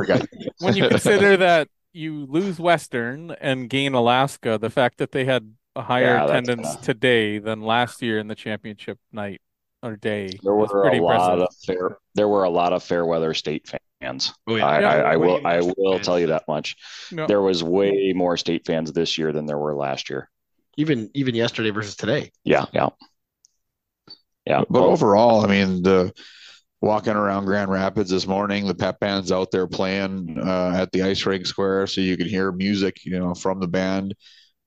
when you consider that you lose Western and gain Alaska, the fact that they had a higher Yeah, attendance kinda- today than last year in the championship night or day there was were pretty a lot impressive. of fair. There were a lot of fair weather state fans. Oh yeah, I, Yeah. I, I will. I will fans. tell you that much. No. There was way more state fans this year than there were last year. even even yesterday versus today. Yeah, yeah, yeah. But Well, overall, I mean, the walking around Grand Rapids this morning, the pep band's out there playing uh, at the ice rink square, so you can hear music, you know, from the band.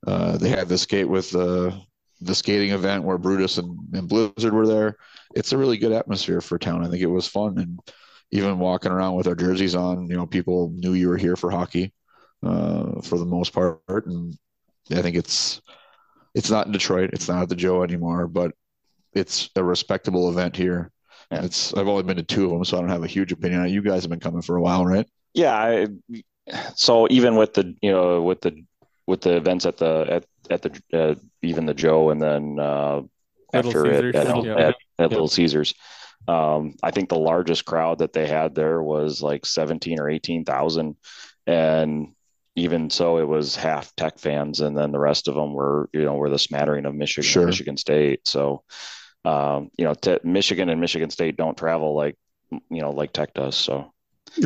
Uh, they had the skate with the the skating event where Brutus and, and Blizzard were there. It's a really good atmosphere for town. I think it was fun, and even walking around with our jerseys on, you know, people knew you were here for hockey uh, for the most part, and I think it's it's not in Detroit, it's not at the Joe anymore, but it's a respectable event here. Yeah. It's I've only been to two of them, so I don't have a huge opinion on it. You guys have been coming for a while, right? yeah. I, so even with the you know with the with the events at the at at the uh, even the Joe and then uh, after Caesars, at, at, yeah. at, at Little Caesars. Um, I think the largest crowd that they had there was like 17 or 18,000. And even so, it was half tech fans. And then the rest of them were, you know, were the smattering of Michigan, Sure. Michigan State. So, um, you know, te- Michigan and Michigan State don't travel like, you know, like tech does. So,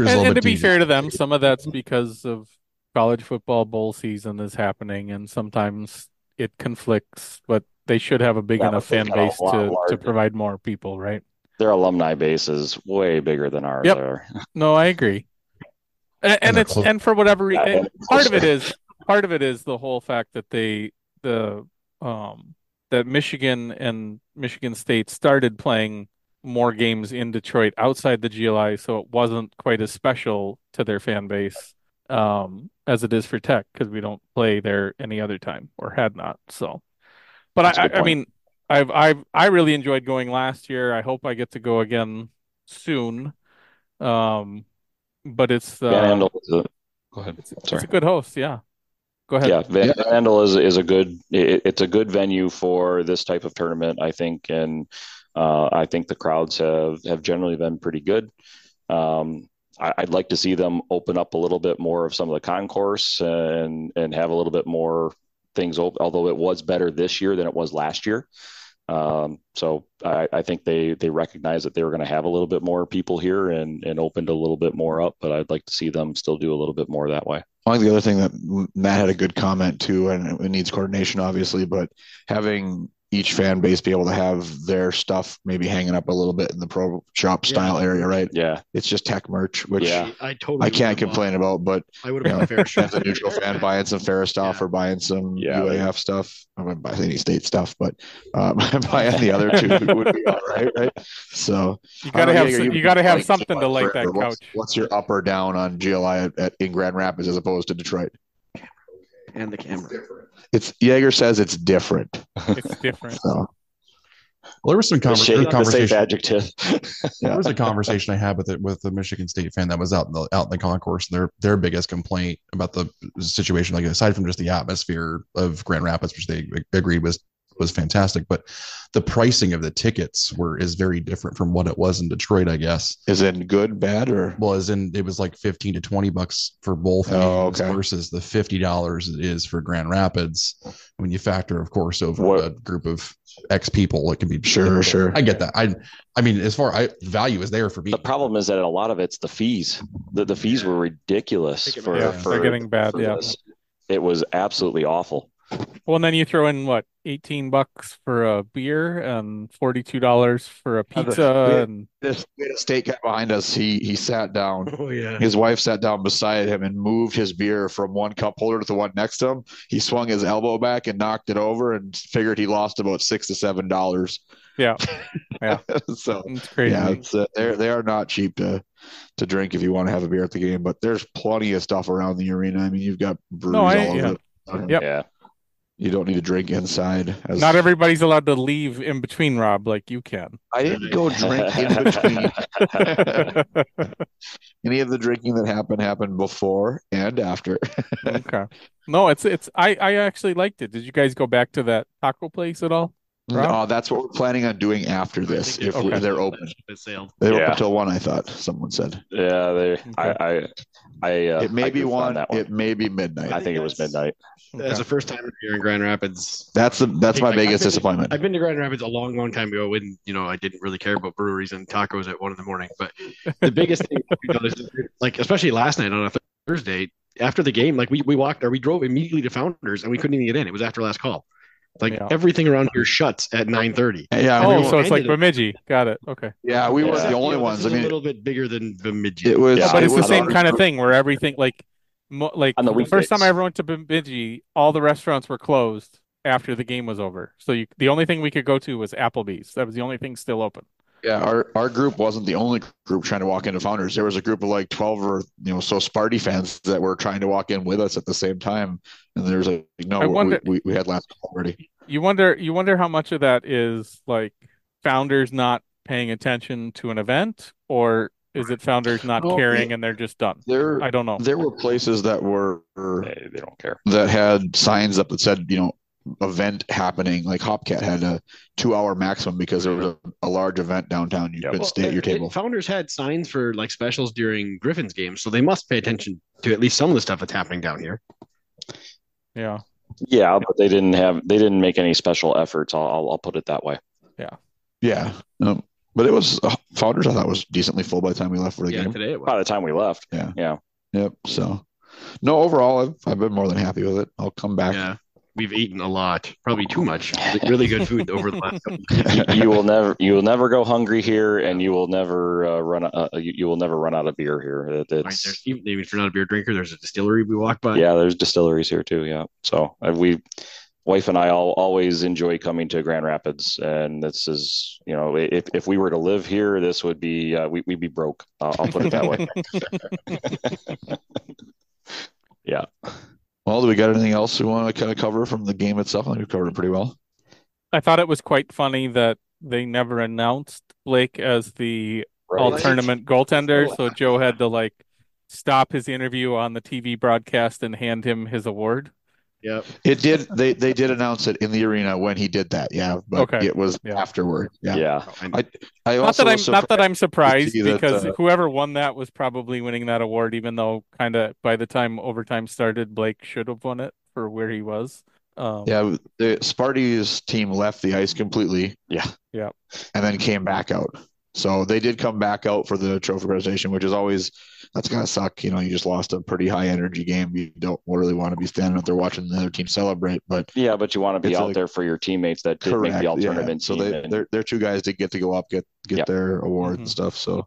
And, and to be fair to them, some of that's because of college football bowl season is happening, and sometimes it conflicts. But they should have a big Yeah, enough fan base lot to to provide more people, right? Their alumni base is way bigger than ours Yep. are. No, I agree. and, and And it's close. and for whatever reason, Yeah, part of it is part of it is the whole fact that they the um that Michigan and Michigan State started playing more games in Detroit outside the GLI, so it wasn't quite as special to their fan base um as it is for Tech because we don't play there any other time or had not. So, but That's a I, good I, I mean, I've I've I really enjoyed going last year. I hope I get to go again soon. Um, but it's uh, Van Andel is a, go ahead. it's, it's a good host. Yeah, go ahead. Yeah, Van, Van Andel is is a good. It, it's a good venue for this type of tournament, I think, and uh, I think the crowds have have generally been pretty good. Um, I, I'd like to see them open up a little bit more of some of the concourse and and have a little bit more things open. Although it was better this year than it was last year. Um, so I, I think they they recognize that they were going to have a little bit more people here and and opened a little bit more up. But I'd like to see them still do a little bit more that way. I think the other thing that Matt had a good comment too, and it needs coordination, obviously, but having each fan base be able to have their stuff maybe hanging up a little bit in the pro shop style area, right? Yeah, It's just tech merch, which Yeah. I totally I can't would've complain about, but I would you have know, a fair share. as a neutral fan buying some Ferris stuff or buying some Yeah. UAF stuff, I wouldn't buy any state stuff, but um, buying the other two would be all right, right? So You gotta don't have Yager, some- you've you gotta have something to like forever. that What's- couch. What's your up or down on GLI at, at in Grand Rapids as opposed to Detroit? and the camera. It's Yager says it's different. It's different. So Well, there was some The conver- shade- good the safe conversation. adjective. There was a conversation I had with it with the Michigan State fan that was out in the out in the concourse. And their their biggest complaint about the situation, like aside from just the atmosphere of Grand Rapids, which they agreed was was fantastic, but the pricing of the tickets were is very different from what it was in Detroit. I guess is it good, bad, or well, as in it was like fifteen to twenty bucks for both Oh, games okay. versus the fifty dollars it is for Grand Rapids. When you factor, of course, over What- a group of X people, it can be Sure, sure. I get that. I I mean, as far I value is there for me. The problem is that a lot of it's the fees. The, the fees were ridiculous for, about it. for They're getting bad, for yeah. this. It was absolutely awful. Well, and then you throw in what, 18 bucks for a beer and $42 for a pizza we- and this we a state guy behind us. He he sat down. Oh yeah. His wife sat down beside him and moved his beer from one cup holder to the one next to him. He swung his elbow back and knocked it over and figured he lost about six to seven dollars. yeah, Yeah. so it's crazy. yeah, it's, uh, they're they are not cheap to to drink if you want to have a beer at the game. But there's plenty of stuff around the arena. I mean, you've got breweries No, I- all over. yeah. the- Yep. Yeah. You don't need to drink inside. As, Not everybody's allowed to leave in between, Rob, like you can. I didn't go drink in between. Any of the drinking that happened happened before and after. okay. No, it's it's I I actually liked it. Did you guys go back to that taco place at all? Rob? No, that's what we're planning on doing after this. If Okay. they're open, they're open Yeah. until one. I thought someone said Yeah, they. I. I. I uh, it may I be goofed on one. One. It may be midnight. I think it was midnight. As a first time here in Grand Rapids, That's the that's my Like, I've biggest been- disappointment. I've been to Grand Rapids a long, long time ago when you know I didn't really care about breweries and tacos at one in the morning. But the biggest thing we noticed, is, like especially last night on a Thursday after the game, like we we walked or we drove immediately to Founders and we couldn't even get in. It was after last call. Like Yeah. everything around here shuts at nine thirty. Yeah, Oh, we, so it's like ended it. Bemidji. Got it. Okay. yeah, we weren't the only ones. I a mean, a little bit bigger than Bemidji. it was. Yeah, but it it's the same our kind of thing where everything like mo- like On the the first time I ever went to Bemidji, all the restaurants were closed after the game was over. So you, the only thing we could go to was Applebee's. That was the only thing still open. Yeah, our, our group wasn't the only group trying to walk into Founders. There was a group of like twelve or you know so Sparty fans that were trying to walk in with us at the same time, and there's like no, I we- we, we had last call already. You wonder you wonder how much of that is like founders not paying attention to an event or is it founders not No, caring yeah. and they're just done? There I don't know. there were places that were They, they don't care. that had signs up that said you know event happening. Like Hopcat had a two hour maximum because there was a, a large event downtown. You Yeah, couldn't Well, stay at your it- it- table. Founders had signs for like specials during Griffin's games, so they must pay attention to at least some of the stuff that's happening down here. Yeah. Yeah, but they didn't have. They didn't make any special efforts. I'll. I'll, I'll put it that way. Yeah. Yeah, um, but it was uh, Founders. I thought was decently full by the time we left for the Yeah, game. today it was. By the time we left. Yeah. Yeah. Yep. So, no, overall, I've, I've been more than happy with it. I'll come back Yeah. We've eaten a lot, probably too much. Really good food over the last couple. you, you will never you will never go hungry here, and you will never uh, run uh, you, you will never run out of beer here. It, Right, even even if you're not a beer drinker, there's a distillery we walk by. yeah, there's distilleries here too. Yeah, so uh, we wife and I all always enjoy coming to Grand Rapids, and this is you know if if we were to live here, this would be uh, we we'd be broke. I'll put it that way. yeah. Well, do we got anything else we want to kind of cover from the game itself? I think we covered it pretty well. I thought it was quite funny that they never announced Blake as the Right. all tournament goaltender, so Joe had to like stop his interview on the TV broadcast and hand him his award. Yep. It did. They they did announce it in the arena when he did that. Yeah, but Okay. it was Yeah. afterward. Yeah. Yeah. I I Not also that I'm not that I'm surprised see that, because uh, whoever won that was probably winning that award, even though kind of by the time overtime started, Blake should have won it for where he was. Um, Yeah, the Sparty's team left the ice completely. Yeah. Yeah. And then came back out. So they did come back out for the trophy presentation, which is always that's gonna suck. You know, you just lost a pretty high energy game. You don't really want to be standing up there watching the other team celebrate, but Yeah, but you want to be out like- there for your teammates that did make correct. the all yeah. tournament So team. they and- their their two guys did get to go up, get get Yep. their awards Mhm. and stuff. So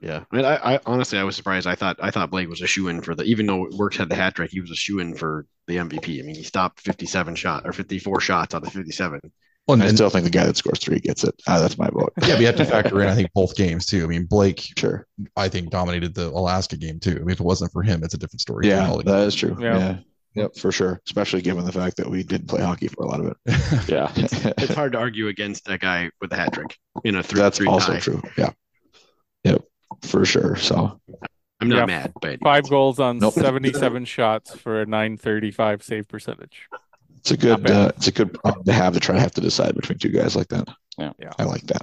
Yeah, I mean, I, I honestly I was surprised. I thought I thought Blake was a shoe in for the even though Works had the hat trick, he was a shoe in for the MVP. I mean, he stopped 57 shot or 54 shots out of 57. Well, and, I and- still think the guy that scores three gets it. Ah, that's my vote. yeah, we have to factor in, I think, both games too. I mean, Blake, Sure. I think, dominated the Alaska game too. I mean, if it wasn't for him, it's a different story. Yeah, All- that is true. Yeah. Yeah. Yep, for sure. Especially given the fact that we didn't play hockey for a lot of it. yeah. it. It's hard to argue against that guy with the hat trick in a three. That's three also tie. true. Yeah. Yep, for sure. So I'm not Yeah. mad, but Five goals on Nope. 77 shots for a 935 save percentage. It's a good uh, it's a good problem to have to try to have to decide between two guys like that. Yeah. Yeah. I like that.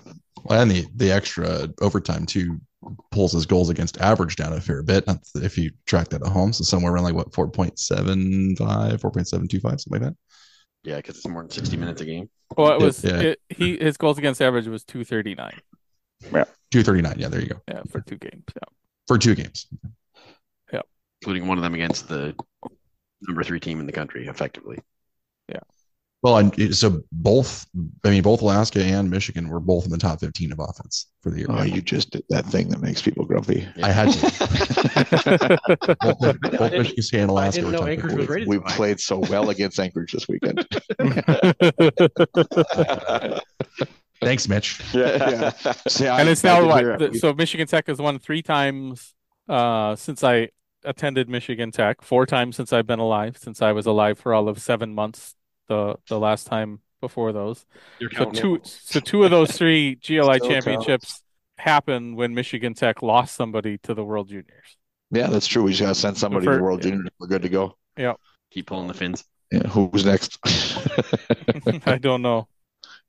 and the the extra overtime too pulls his goals against average down a fair bit. If you track that at home, so somewhere around like what 4.75, 4.725, something like that. yeah, because it's more than 60 minutes a game. Well, it was Yeah. it, he his goals against average was 239. Yeah. 239. Yeah, there you go. Yeah, for two games. Yeah. For two games. Yeah. Including one of them against the number three team in the country, effectively. Well, and so both, I mean, both Alaska and Michigan were both in the top 15 of offense for the year. Oh, you just did that thing that makes people grumpy. I had to. both, both Michigan State and I Alaska didn't were know top Anchorage 15. was rated We so played so well against Anchorage this weekend. Thanks, Mitch. yeah. See, I- and it's I now what? hear it. the- so Michigan Tech has won three times uh, since I attended Michigan Tech. Four times since I've been alive. Since I was alive for all of seven months. The the last time before those. You're So counting two so two of those three GLI Still championships happened when Michigan Tech lost somebody to the World Juniors. Yeah, that's true. We just gotta send somebody to For- the World Juniors. We're good to go. Yeah. keep pulling the fins. Yeah, who's next? I don't know.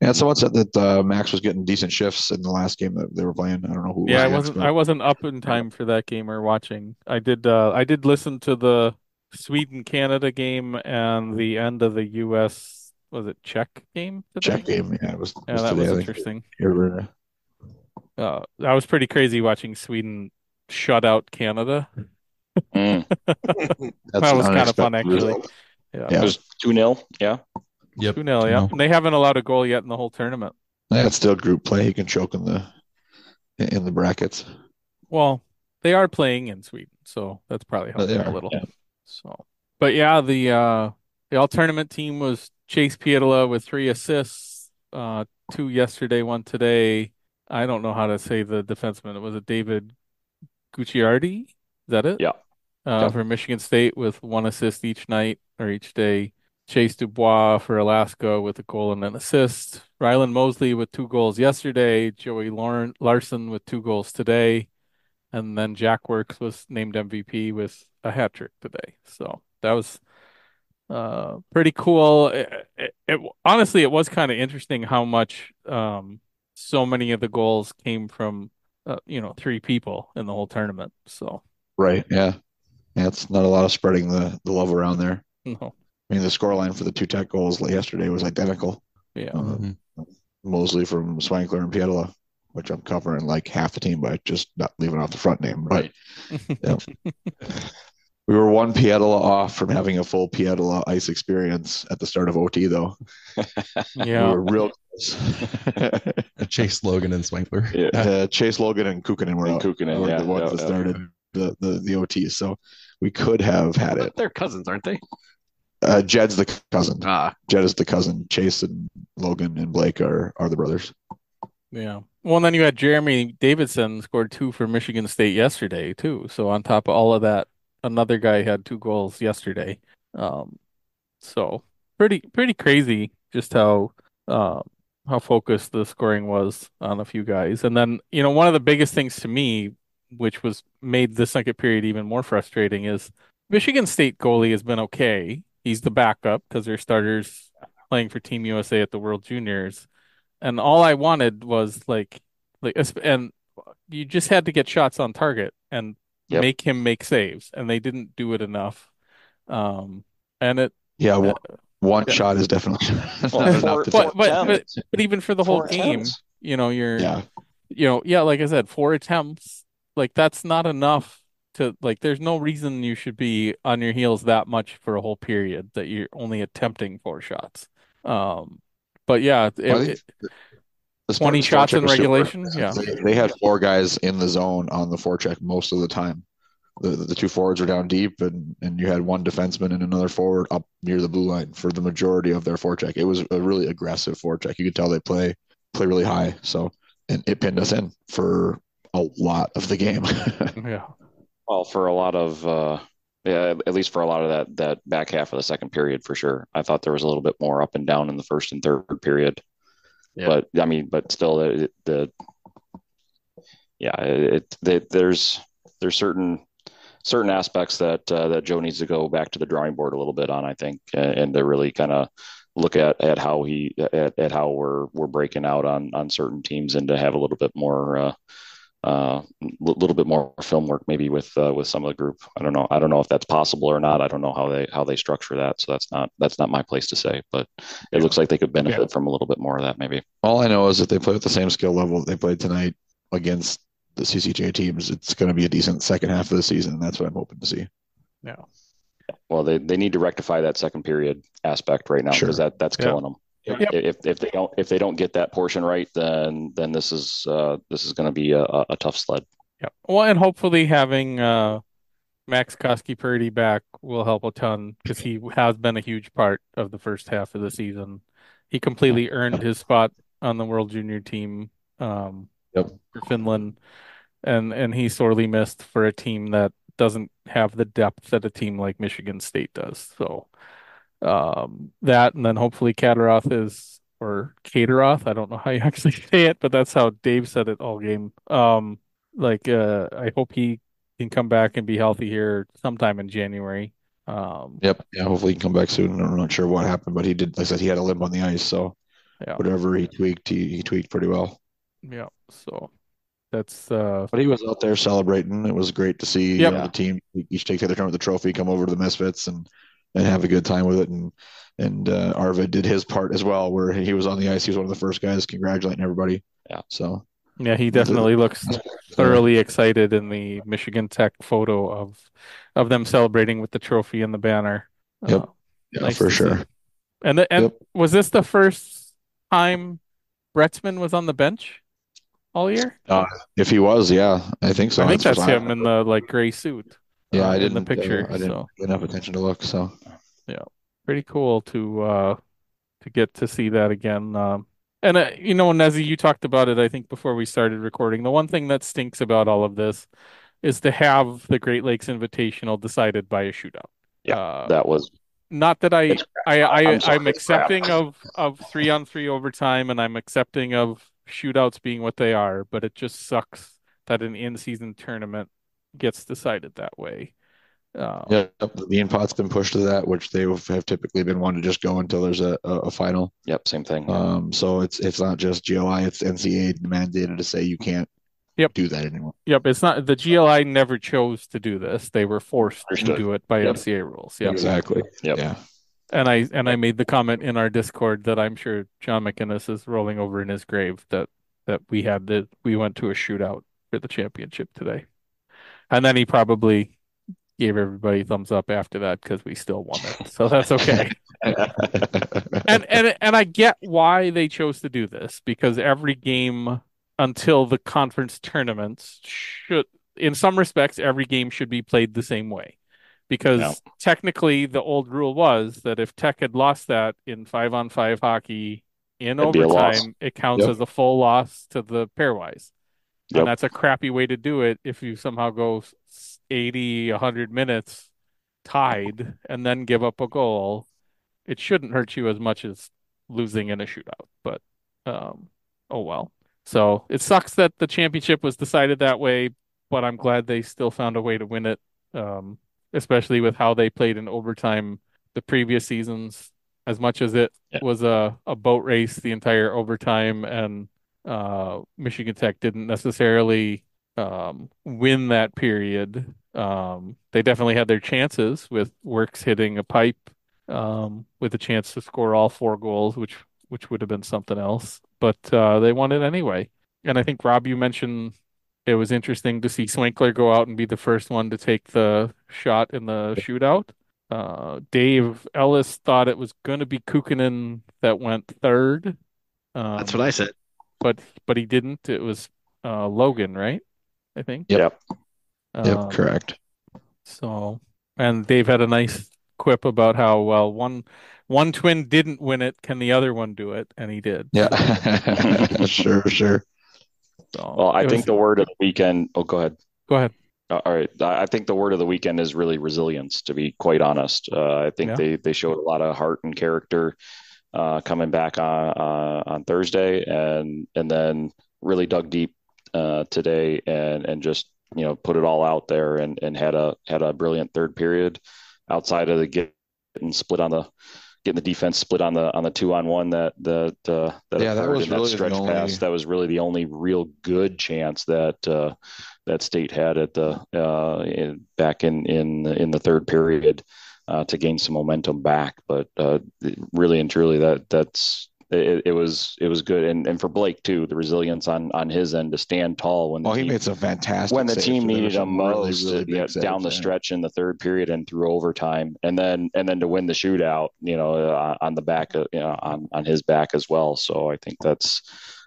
And someone said that uh, Max was getting decent shifts in the last game that they were playing. I don't know who. it Yeah, I was wasn't against, I wasn't up in time for that game or watching. I did uh I did listen to the Sweden Canada game and the end of the US was it Czech game but today? Czech game. Yeah, it was. Yeah, was that today, was interesting. Here, Uh that was pretty crazy watching Sweden shut out Canada. Mm. That's That was kind of fun actually. result. Yeah. Yeah. It was 2 0. Yeah. Yep. 2 0, yeah. And they haven't allowed a goal yet in the whole tournament. Yeah, it's still group play. You can choke in the in the brackets. Well, they are playing in Sweden, so that's probably helped they them a little. yeah. So, but yeah, the uh the all tournament team was Chase Pietila with three assists, uh, two yesterday, one today. I don't know how to say the defenseman. It was a David Gucciardi. Is that it? Yeah. Uh, Yeah. for Michigan State with one assist each night or each day. Chase Dubois for Alaska with a goal and an assist. Ryland Mosley with two goals yesterday. Joey Lauren Larson with two goals today. And then Jack Works was named MVP with a hat trick today. So that was uh pretty cool. It, it, it- honestly it was kind of interesting how much um so many of the goals came from uh, you know three people in the whole tournament. So Right. Yeah. Yeah. It's not a lot of spreading the the love around there. no, I mean, the scoreline for the two tech goals yesterday was identical. yeah. Uh, Mhm. Mosley from Swankler and Pietila, which I'm covering like half the team by just not leaving off the front name. But Right. yeah. We were one Pietila off from having a full Pietila ice experience at the start of OT, though. Yeah. we were real close. Chase Logan and Swankler. Yeah. uh, Chase Logan and Kukkonen were And out. Kukkonen, were yeah, the ones yeah, that yeah. started the, the the OT. So we could have had it. They're cousins, aren't they? Uh, Jed's the cousin. Ah, Jed is the cousin. Chase and Logan and Blake are are the brothers. Yeah. Well, and then you had Jeremy Davidson scored two for Michigan State yesterday too. So on top of all of that, another guy had two goals yesterday. Um, so pretty pretty crazy just how um how focused the scoring was on a few guys. And then, you know, one of the biggest things to me, which was made the second period even more frustrating, is Michigan State goalie has been okay. He's the backup because their starters playing for Team USA at the World Juniors. And all I wanted was like like and you just had to get shots on target and Yep. make him make saves and they didn't do it enough. Um and it Yeah, one, one Yeah. shot is definitely Well, not four- enough but, but, but but even for the whole Four game, attempts. you know, you're Yeah, you know, yeah, like I said, four attempts, like that's not enough to like there's no reason you should be on your heels that much for a whole period that you're only attempting four shots. Um but yeah, it, Well, it- the 20 Spartans shots in was super regulation? Yeah. They, they had four guys in the zone on the forecheck most of the time. The, the two forwards were down deep, and and you had one defenseman and another forward up near the blue line for the majority of their forecheck. It was a really aggressive forecheck. You could tell they play play really high. So and it pinned us in for a lot of the game. yeah. Well, for a lot of uh yeah, at least for a lot of that that back half of the second period for sure. I thought there was a little bit more up and down in the first and third period. Yeah. But I mean, but still the, the yeah, it, it there's there's certain certain aspects that uh, that Joe needs to go back to the drawing board a little bit on, I think, and, and to really kind of look at at how he at, at how we're we're breaking out on on certain teams and to have a little bit more uh uh, a little bit more film work maybe with uh, with some of the group. I don't know. I don't know if that's possible or not. I don't know how they how they structure that. So that's not that's not my place to say. But it looks like they could benefit Yeah. from a little bit more of that maybe. All I know is if they play at the same skill level that they played tonight against the CCJ teams, it's going to be a decent second half of the season. And that's what I'm hoping to see. Yeah. Well, they, they need to rectify that second period aspect right now Sure. because that that's Yeah. killing them. Yep. If if they don't if they don't get that portion right, then then this is uh, this is going to be a, a a tough sled. Yeah. Well, and hopefully having uh Max Koskipirtti back will help a ton because he has been a huge part of the first half of the season. He completely earned his spot on the World Junior team um Yep. for Finland and and he sorely missed for a team that doesn't have the depth that a team like Michigan State does. So um that and then hopefully Kataroth is or Cateroth, I don't know how you actually say it, but that's how Dave said it all game. Um like uh I hope he can come back and be healthy here sometime in January. Um Yep. Yeah. Hopefully he can come back soon. I'm not sure what happened, but he did. Like I said, he had a limp on the ice. So yeah. whatever he tweaked, he, he tweaked pretty well. Yeah. So that's uh But he was out there celebrating. It was great to see Yep. you know, the team each take their turn with the trophy, come over to the Misfits and and have a good time with it. And and uh, Arvid did his part as well, where he was on the ice. He was one of the first guys congratulating everybody. Yeah. So yeah, he definitely looks thoroughly excited in the Michigan Tech photo of of them celebrating with the trophy and the banner. Yep. Uh, Yeah, nice for to see. sure. And the, and Yep. was this the first time Bretzman was on the bench all year? Uh, if he was, yeah, I think so. I think that's what him in the like gray suit. Yeah, uh, I didn't in the picture. uh, I didn't so pay enough attention to look. So yeah, pretty cool to uh to get to see that again. Um, and uh, you know, Nezzy, you talked about it. I think before we started recording. The one thing that stinks about all of this is to have the Great Lakes Invitational decided by a shootout. Yeah, Uh, that was not that I I, I I'm sorry, I'm it's crap. accepting of of three on three overtime and I'm accepting of shootouts being what they are, but it just sucks that an in-season tournament gets decided that way. Um, yeah, the Beanpot's been pushed to that, which they have typically been one to just go until there's a, a, a final. yep, same thing. Um, so it's it's not just GLI, it's NCAA mandated to say you can't Yep. do that anymore. Yep, it's not the GLI never chose to do this. They were forced to do it by Yep. NCAA rules. Yep. Exactly. Yep. Yeah. And I and I made the comment in our Discord that I'm sure John MacInnes is rolling over in his grave that that we had the we went to a shootout for the championship today. And then he probably gave everybody thumbs up after that because we still won it. So that's okay. and and and I get why they chose to do this because every game until the conference tournaments should in some respects every game should be played the same way. Because Yeah. technically the old rule was that if Tech had lost that in 5 on 5 hockey in It'd be a loss. overtime, it counts Yep. as a full loss to the pairwise. Yep. And that's a crappy way to do it if you somehow go s- 80, 100 minutes tied and then give up a goal. It shouldn't hurt you as much as losing in a shootout, but um, oh well. So it sucks that the championship was decided that way, but I'm glad they still found a way to win it, um, especially with how they played in overtime the previous seasons. As much as it was a, a boat race the entire overtime, and uh, Michigan Tech didn't necessarily um, win that period. Um, they definitely had their chances with Works hitting a pipe um, with a chance to score all four goals, which which would have been something else. But uh, they won it anyway. And I think Rob, you mentioned it was interesting to see Swinkler go out and be the first one to take the shot in the shootout. Uh, Dave Ellis thought it was going to be Kukkonen that went third. Um, That's what I said. But but he didn't. It was uh, Logan, right? I think. Yep. Yep, Um, correct. So, and Dave had a nice quip about how well one one twin didn't win it. Can the other one do it? And he did. Yeah. sure, sure. So Well, I think was- the word of the weekend. Oh, go ahead. Go ahead. Uh, All right. I I think the word of the weekend is really resilience, to be quite honest. Uh, I think Yeah. they, they showed a lot of heart and character uh, coming back on uh, on Thursday and and then really dug deep uh, today and and just you know put it all out there and and had a had a brilliant third period outside of the getting split on the getting the defense split on the on the two on one that that uh, that Yeah, that was really the stretch only- pass. That was really the only real good chance that uh, that state had at the uh, in, back in in in the third period uh, to gain some momentum back. But uh, really and truly, that that's it, it was it was good, and and for Blake too, the resilience on on his end to stand tall when the Well, he team, made some fantastic when the team so there were needed him some really, really uh, know, saves, down the yeah. stretch in the third period and through overtime, and then and then to win the shootout, you know, uh, on the back of you know on on his back as well. So I think that's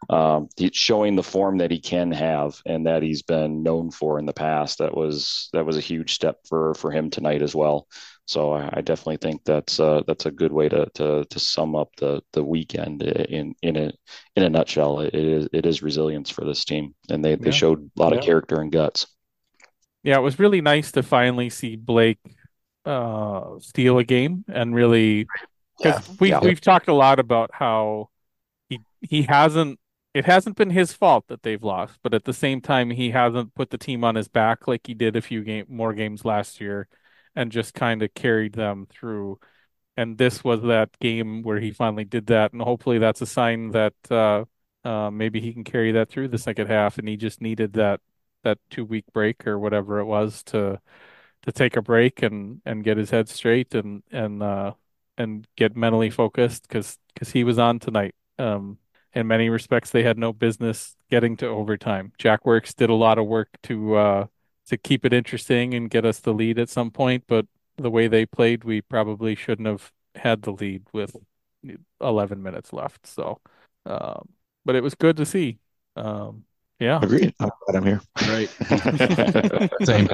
um, showing the form that he can have and that he's been known for in the past. That was that was a huge step for for him tonight as well. So I, I definitely think that's uh, that's a good way to, to to sum up the the weekend in in a in a nutshell. It is it is resilience for this team, and they, they Yeah. showed a lot Yeah. of character and guts. Yeah, it was really nice to finally see Blake uh steal a game and really because Yeah, we yeah. we've talked a lot about how he he hasn't it hasn't been his fault that they've lost, but at the same time he hasn't put the team on his back like he did a few game more games last year and just kind of carried them through. And this was that game where he finally did that, and hopefully that's a sign that uh uh maybe he can carry that through the second half and he just needed that that two week break or whatever it was to to take a break and and get his head straight and and uh and get mentally focused because because he was on tonight um in many respects they had no business getting to overtime jack works did a lot of work to uh to keep it interesting and get us the lead at some point but the way they played we probably shouldn't have had the lead with 11 minutes left so um but it was good to see um yeah Agreed. I'm glad I'm here. Right. Same.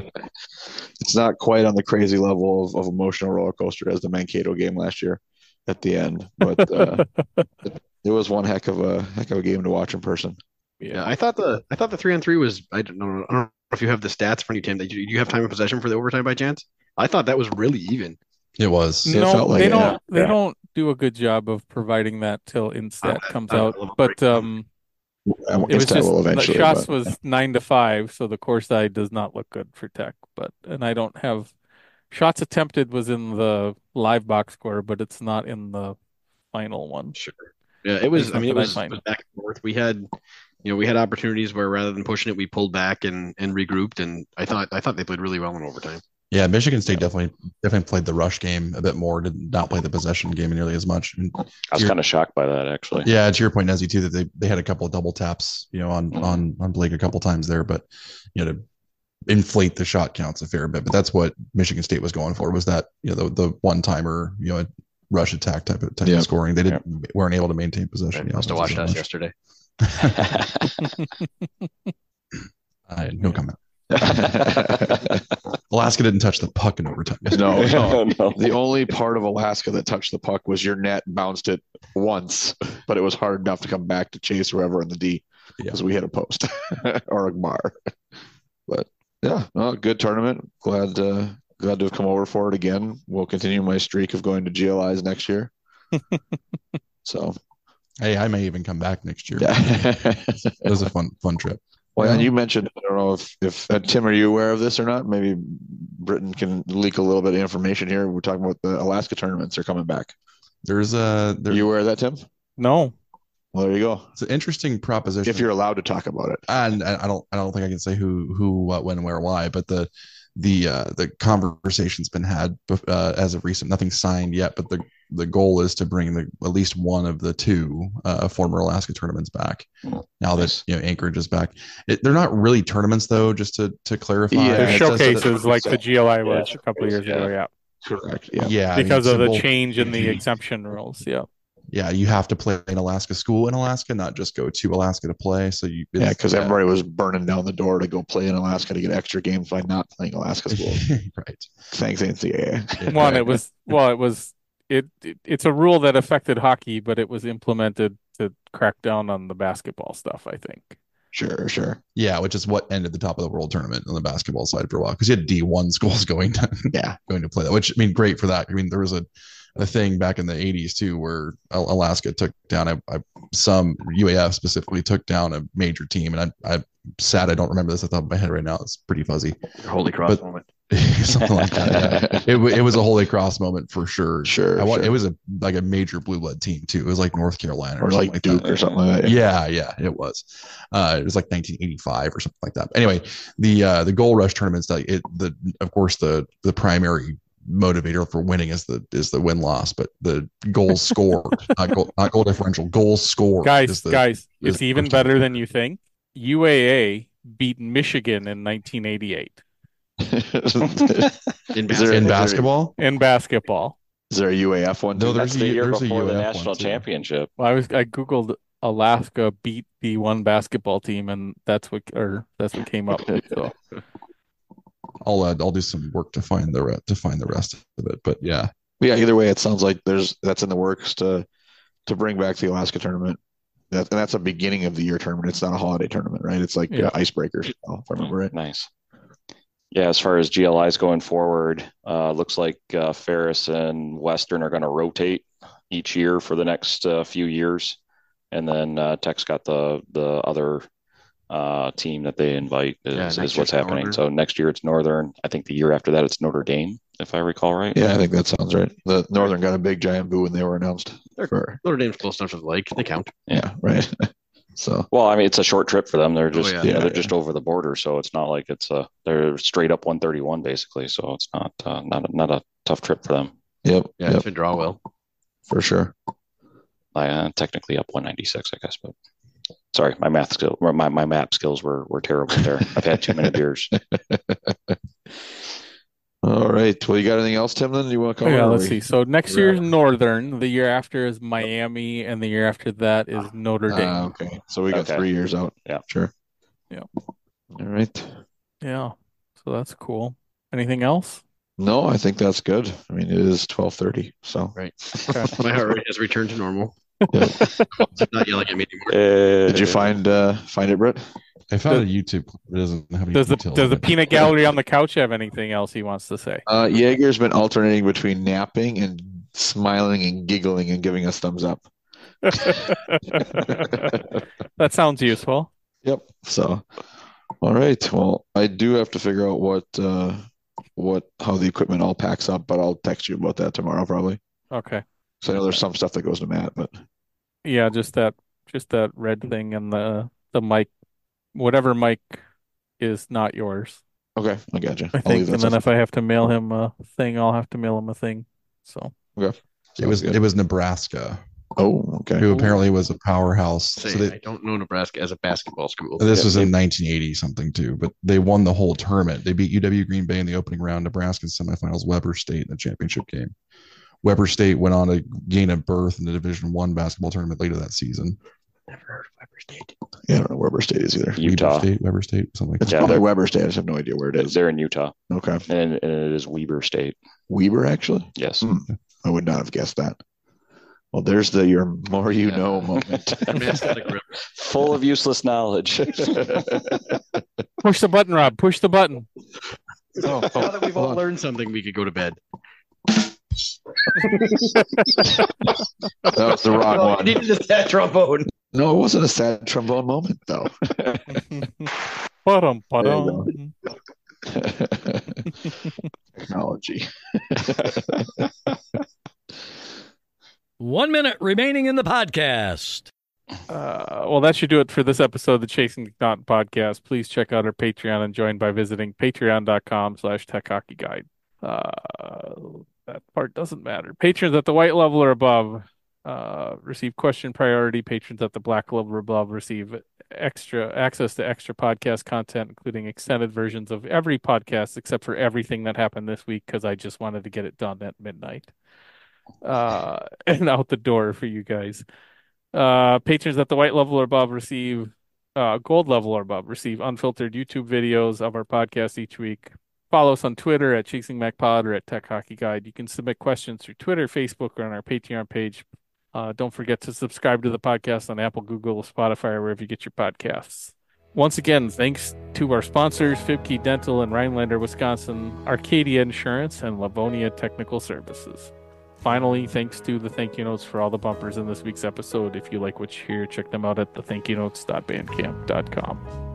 It's not quite on the crazy level of, of emotional roller coaster as the Mankato game last year at the end, but uh, it, it was one heck of a heck of a game to watch in person. Yeah, I thought the I thought the three on three was I don't know I don't know if you have the stats for front of you, Tim. That you, you have time of possession for the overtime by chance? I thought that was really even. It was. It no, felt like they it, don't. yeah. They Yeah. don't do a good job of providing that till Instat I- comes I- I out. But um, Um, it was just will the eventually. shots but- was nine to five, so the Corsi does not look good for Tech. But and I don't have shots attempted was in the live box score, but it's not in the final one. Sure. Yeah, it was. I mean, it not that I was, it was back and forth. We had, you know, we had opportunities where rather than pushing it, we pulled back and and regrouped. And I thought I thought they played really well in overtime. Yeah, Michigan State definitely definitely played the rush game a bit more. Did not play the possession game nearly as much. And I was You're- kind of shocked by that actually. yeah, to your point, Nezzy, too, that they, they had a couple of double taps, you know, on Mhm. on on Blake a couple times there, but you know, to inflate the shot counts a fair bit. But that's what Michigan State was going for was that you know the the one timer you know rush attack type of type Yeah. of scoring. They didn't weren't able to maintain possession. I must have watched us yesterday. I no comment. Alaska didn't touch the puck in overtime. No, no. No. The only part of Alaska that touched the puck was your net bounced it once, but it was hard enough to come back to chase whoever in the D because we hit a post or a bar. But yeah, no, good tournament. Glad uh, glad to have come over for it again. We'll continue my streak of going to GLIs next year. so Hey, I may even come back next year. Yeah. it was a fun fun trip. Well, and you mentioned, I don't know if, if uh, Tim, are you aware of this or not? Maybe Britton can leak a little bit of information here. We're talking about the Alaska tournaments are coming back. There's a there, you aware of that, Tim? No. Well, there you go. It's an interesting proposition. If you're allowed to talk about it. and I I don't I don't think I can say who who what when where why, but the the uh, the conversation's been had uh, as of recent. Nothing signed yet, but the the goal is to bring the at least one of the two uh, former Alaska tournaments back. Now that you know Anchorage is back, it, they're not really tournaments though. Just to to clarify, yeah, They're It's just that- showcases like the GLI was a couple of years ago. Yeah. Correct. Yeah. Yeah, I mean, Because of the change in the exemption rules. Yeah. yeah, you have to play in Alaska school in Alaska, not just go to Alaska to play. So you Yeah, because everybody was burning down the door to go play in Alaska to get extra games by not playing Alaska school. right. Thanks, NCAA. One, it was well, it was it, it. It's a rule that affected hockey, but it was implemented to crack down on the basketball stuff. I think. Sure, sure. Yeah, which is what ended the top of the world tournament on the basketball side for a while because you had D one schools going to yeah going to play that. Which I mean, great for that. I mean, there was a a thing back in the '80s too where Alaska took down a, a some UAF specifically took down a major team, and I, I'm sad I don't remember this at the top of my head right now. It's pretty fuzzy. Holy cross But- moment. something like that. Yeah. it, it was a holy cross moment for sure. Sure, I want, sure. It was a like a major blue blood team too. It was like North Carolina Or something like Duke that. or something like that. Yeah, yeah, it was. Uh, it was like 1985 or something like that. Anyway, the uh, the goal rush tournaments, like it, the of course the the primary motivator for winning is the is the win loss, but the goals scored, not goal, not goal differential, goals scored. Guys, is the- guys, is it's the even first better than you think. UAA beat Michigan in 1988 In Is there- in basketball. in basketball. Is there a UAF one? No, there's That's the a, year there's a before the national championship. Well, I was I googled Alaska beat the one basketball team, and that's what or that's what came up. So I'll uh, I'll do some work to find the re- to find the rest of it, but yeah, yeah, either way, it sounds like there's that's in the works to to bring back the Alaska tournament. That, and that's a beginning of the year tournament. It's not a holiday tournament, right? It's like Yeah. uh, icebreakers, if I remember right. Nice. Yeah, as far as GLIs going forward, uh, looks like uh, Ferris and Western are going to rotate each year for the next uh, few years, and then uh, Tech's got the the other uh, team that they invite is, Yeah, is what's happening. Northern. So next year it's Northern. I think the year after that it's Notre Dame, if I recall right. Yeah, I think that sounds right. The Northern got a big giant boo when they were announced. For, Notre Dame's close enough to the lake. They count. yeah, right. so Well, I mean, it's a short trip for them. They're just, yeah. you know, Yeah, they're just over the border, so it's not like it's a they're straight up 131 basically. So it's not uh, not a, not a tough trip for them. yep, Yeah, yep, it's been draw well. for sure. Uh, technically up 196, I guess, but sorry, my math skill, my my map skills were were terrible there. I've had too many beers. All right. Well, you got anything else, Tim? Then you want to Oh, yeah, let's we- see. So next we're year's Northern, the year after is Miami, and the year after that is Notre Dame. Ah, okay. So we got Okay. three years out. Yeah. Sure. Yeah. All right. yeah, so that's cool. Anything else? No, I think that's good. I mean, it is twelve thirty. So Right. My heart rate has returned to normal. Yeah. not yelling at me anymore. did you find uh find it, Britt? I found a YouTube clip. It doesn't have any Does the does the peanut gallery on the couch have anything else he wants to say? Uh, Yager's been alternating between napping and smiling and giggling and giving us thumbs up. that sounds useful. Yep. So, all right. Well, I do have to figure out what uh what how the equipment all packs up, but I'll text you about that tomorrow probably. Okay. So I know there's some stuff that goes to Matt, but Yeah, just that just that red thing and the the mic whatever mic is not yours. okay, I got you. I think. And then stuff. if I have to mail him a thing, I'll have to mail him a thing. So Okay. It was good. it was Nebraska Oh, okay. Who apparently was a powerhouse. Say, so they, I don't know Nebraska as a basketball school. this was in 1980 something too, but they won the whole tournament. They beat UW Green Bay in the opening round, Nebraska in semifinals, Weber State in the championship game. Weber State went on to gain a berth in the Division One basketball tournament later that season. Never heard of Weber State. Yeah, I don't know where Weber State is either. Utah. Weber State, Weber State, something like It's that. called Weber State. I just have no idea where it is. They're in Utah, Okay. and, and it is Weber State. Weber, actually? Yes. Hmm. I would not have guessed that. Well, there's the your more you know moment. Full of useless knowledge. Push the button, Rob. Push the button. now that we've all learned something, we could go to bed. That was the wrong Oh, you one. needed a sad trombone. No, it wasn't a sad trombone moment, though. Ba-dum, ba-dum. Technology. One minute remaining in the podcast. Uh, well, that should do it for this episode of the Chasing MacNaughton podcast. Please check out our Patreon and join by visiting patreon.com slash tech hockey guide. Uh, that part doesn't matter. Patrons at the white level or above uh, receive question priority. Patrons at the black level or above receive extra access to extra podcast content, including extended versions of every podcast except for everything that happened this week because I just wanted to get it done at midnight uh, and out the door for you guys. Uh, patrons at the white level or above receive uh, gold level or above receive unfiltered YouTube videos of our podcast each week. Follow us on Twitter at Chasing Mac Pod or at Tech Hockey Guide. You can submit questions through Twitter, Facebook, or on our Patreon page. Uh, don't forget to subscribe to the podcast on Apple, Google, Spotify, wherever you get your podcasts. Once again, thanks to our sponsors, Fiebke Dental in Rhinelander, Wisconsin, Arcadia Insurance, and Livonia Technical Services. Finally, thanks to the thank you notes for all the bumpers in this week's episode. If you like what you hear, check them out at thethankyounotes.bandcamp.com.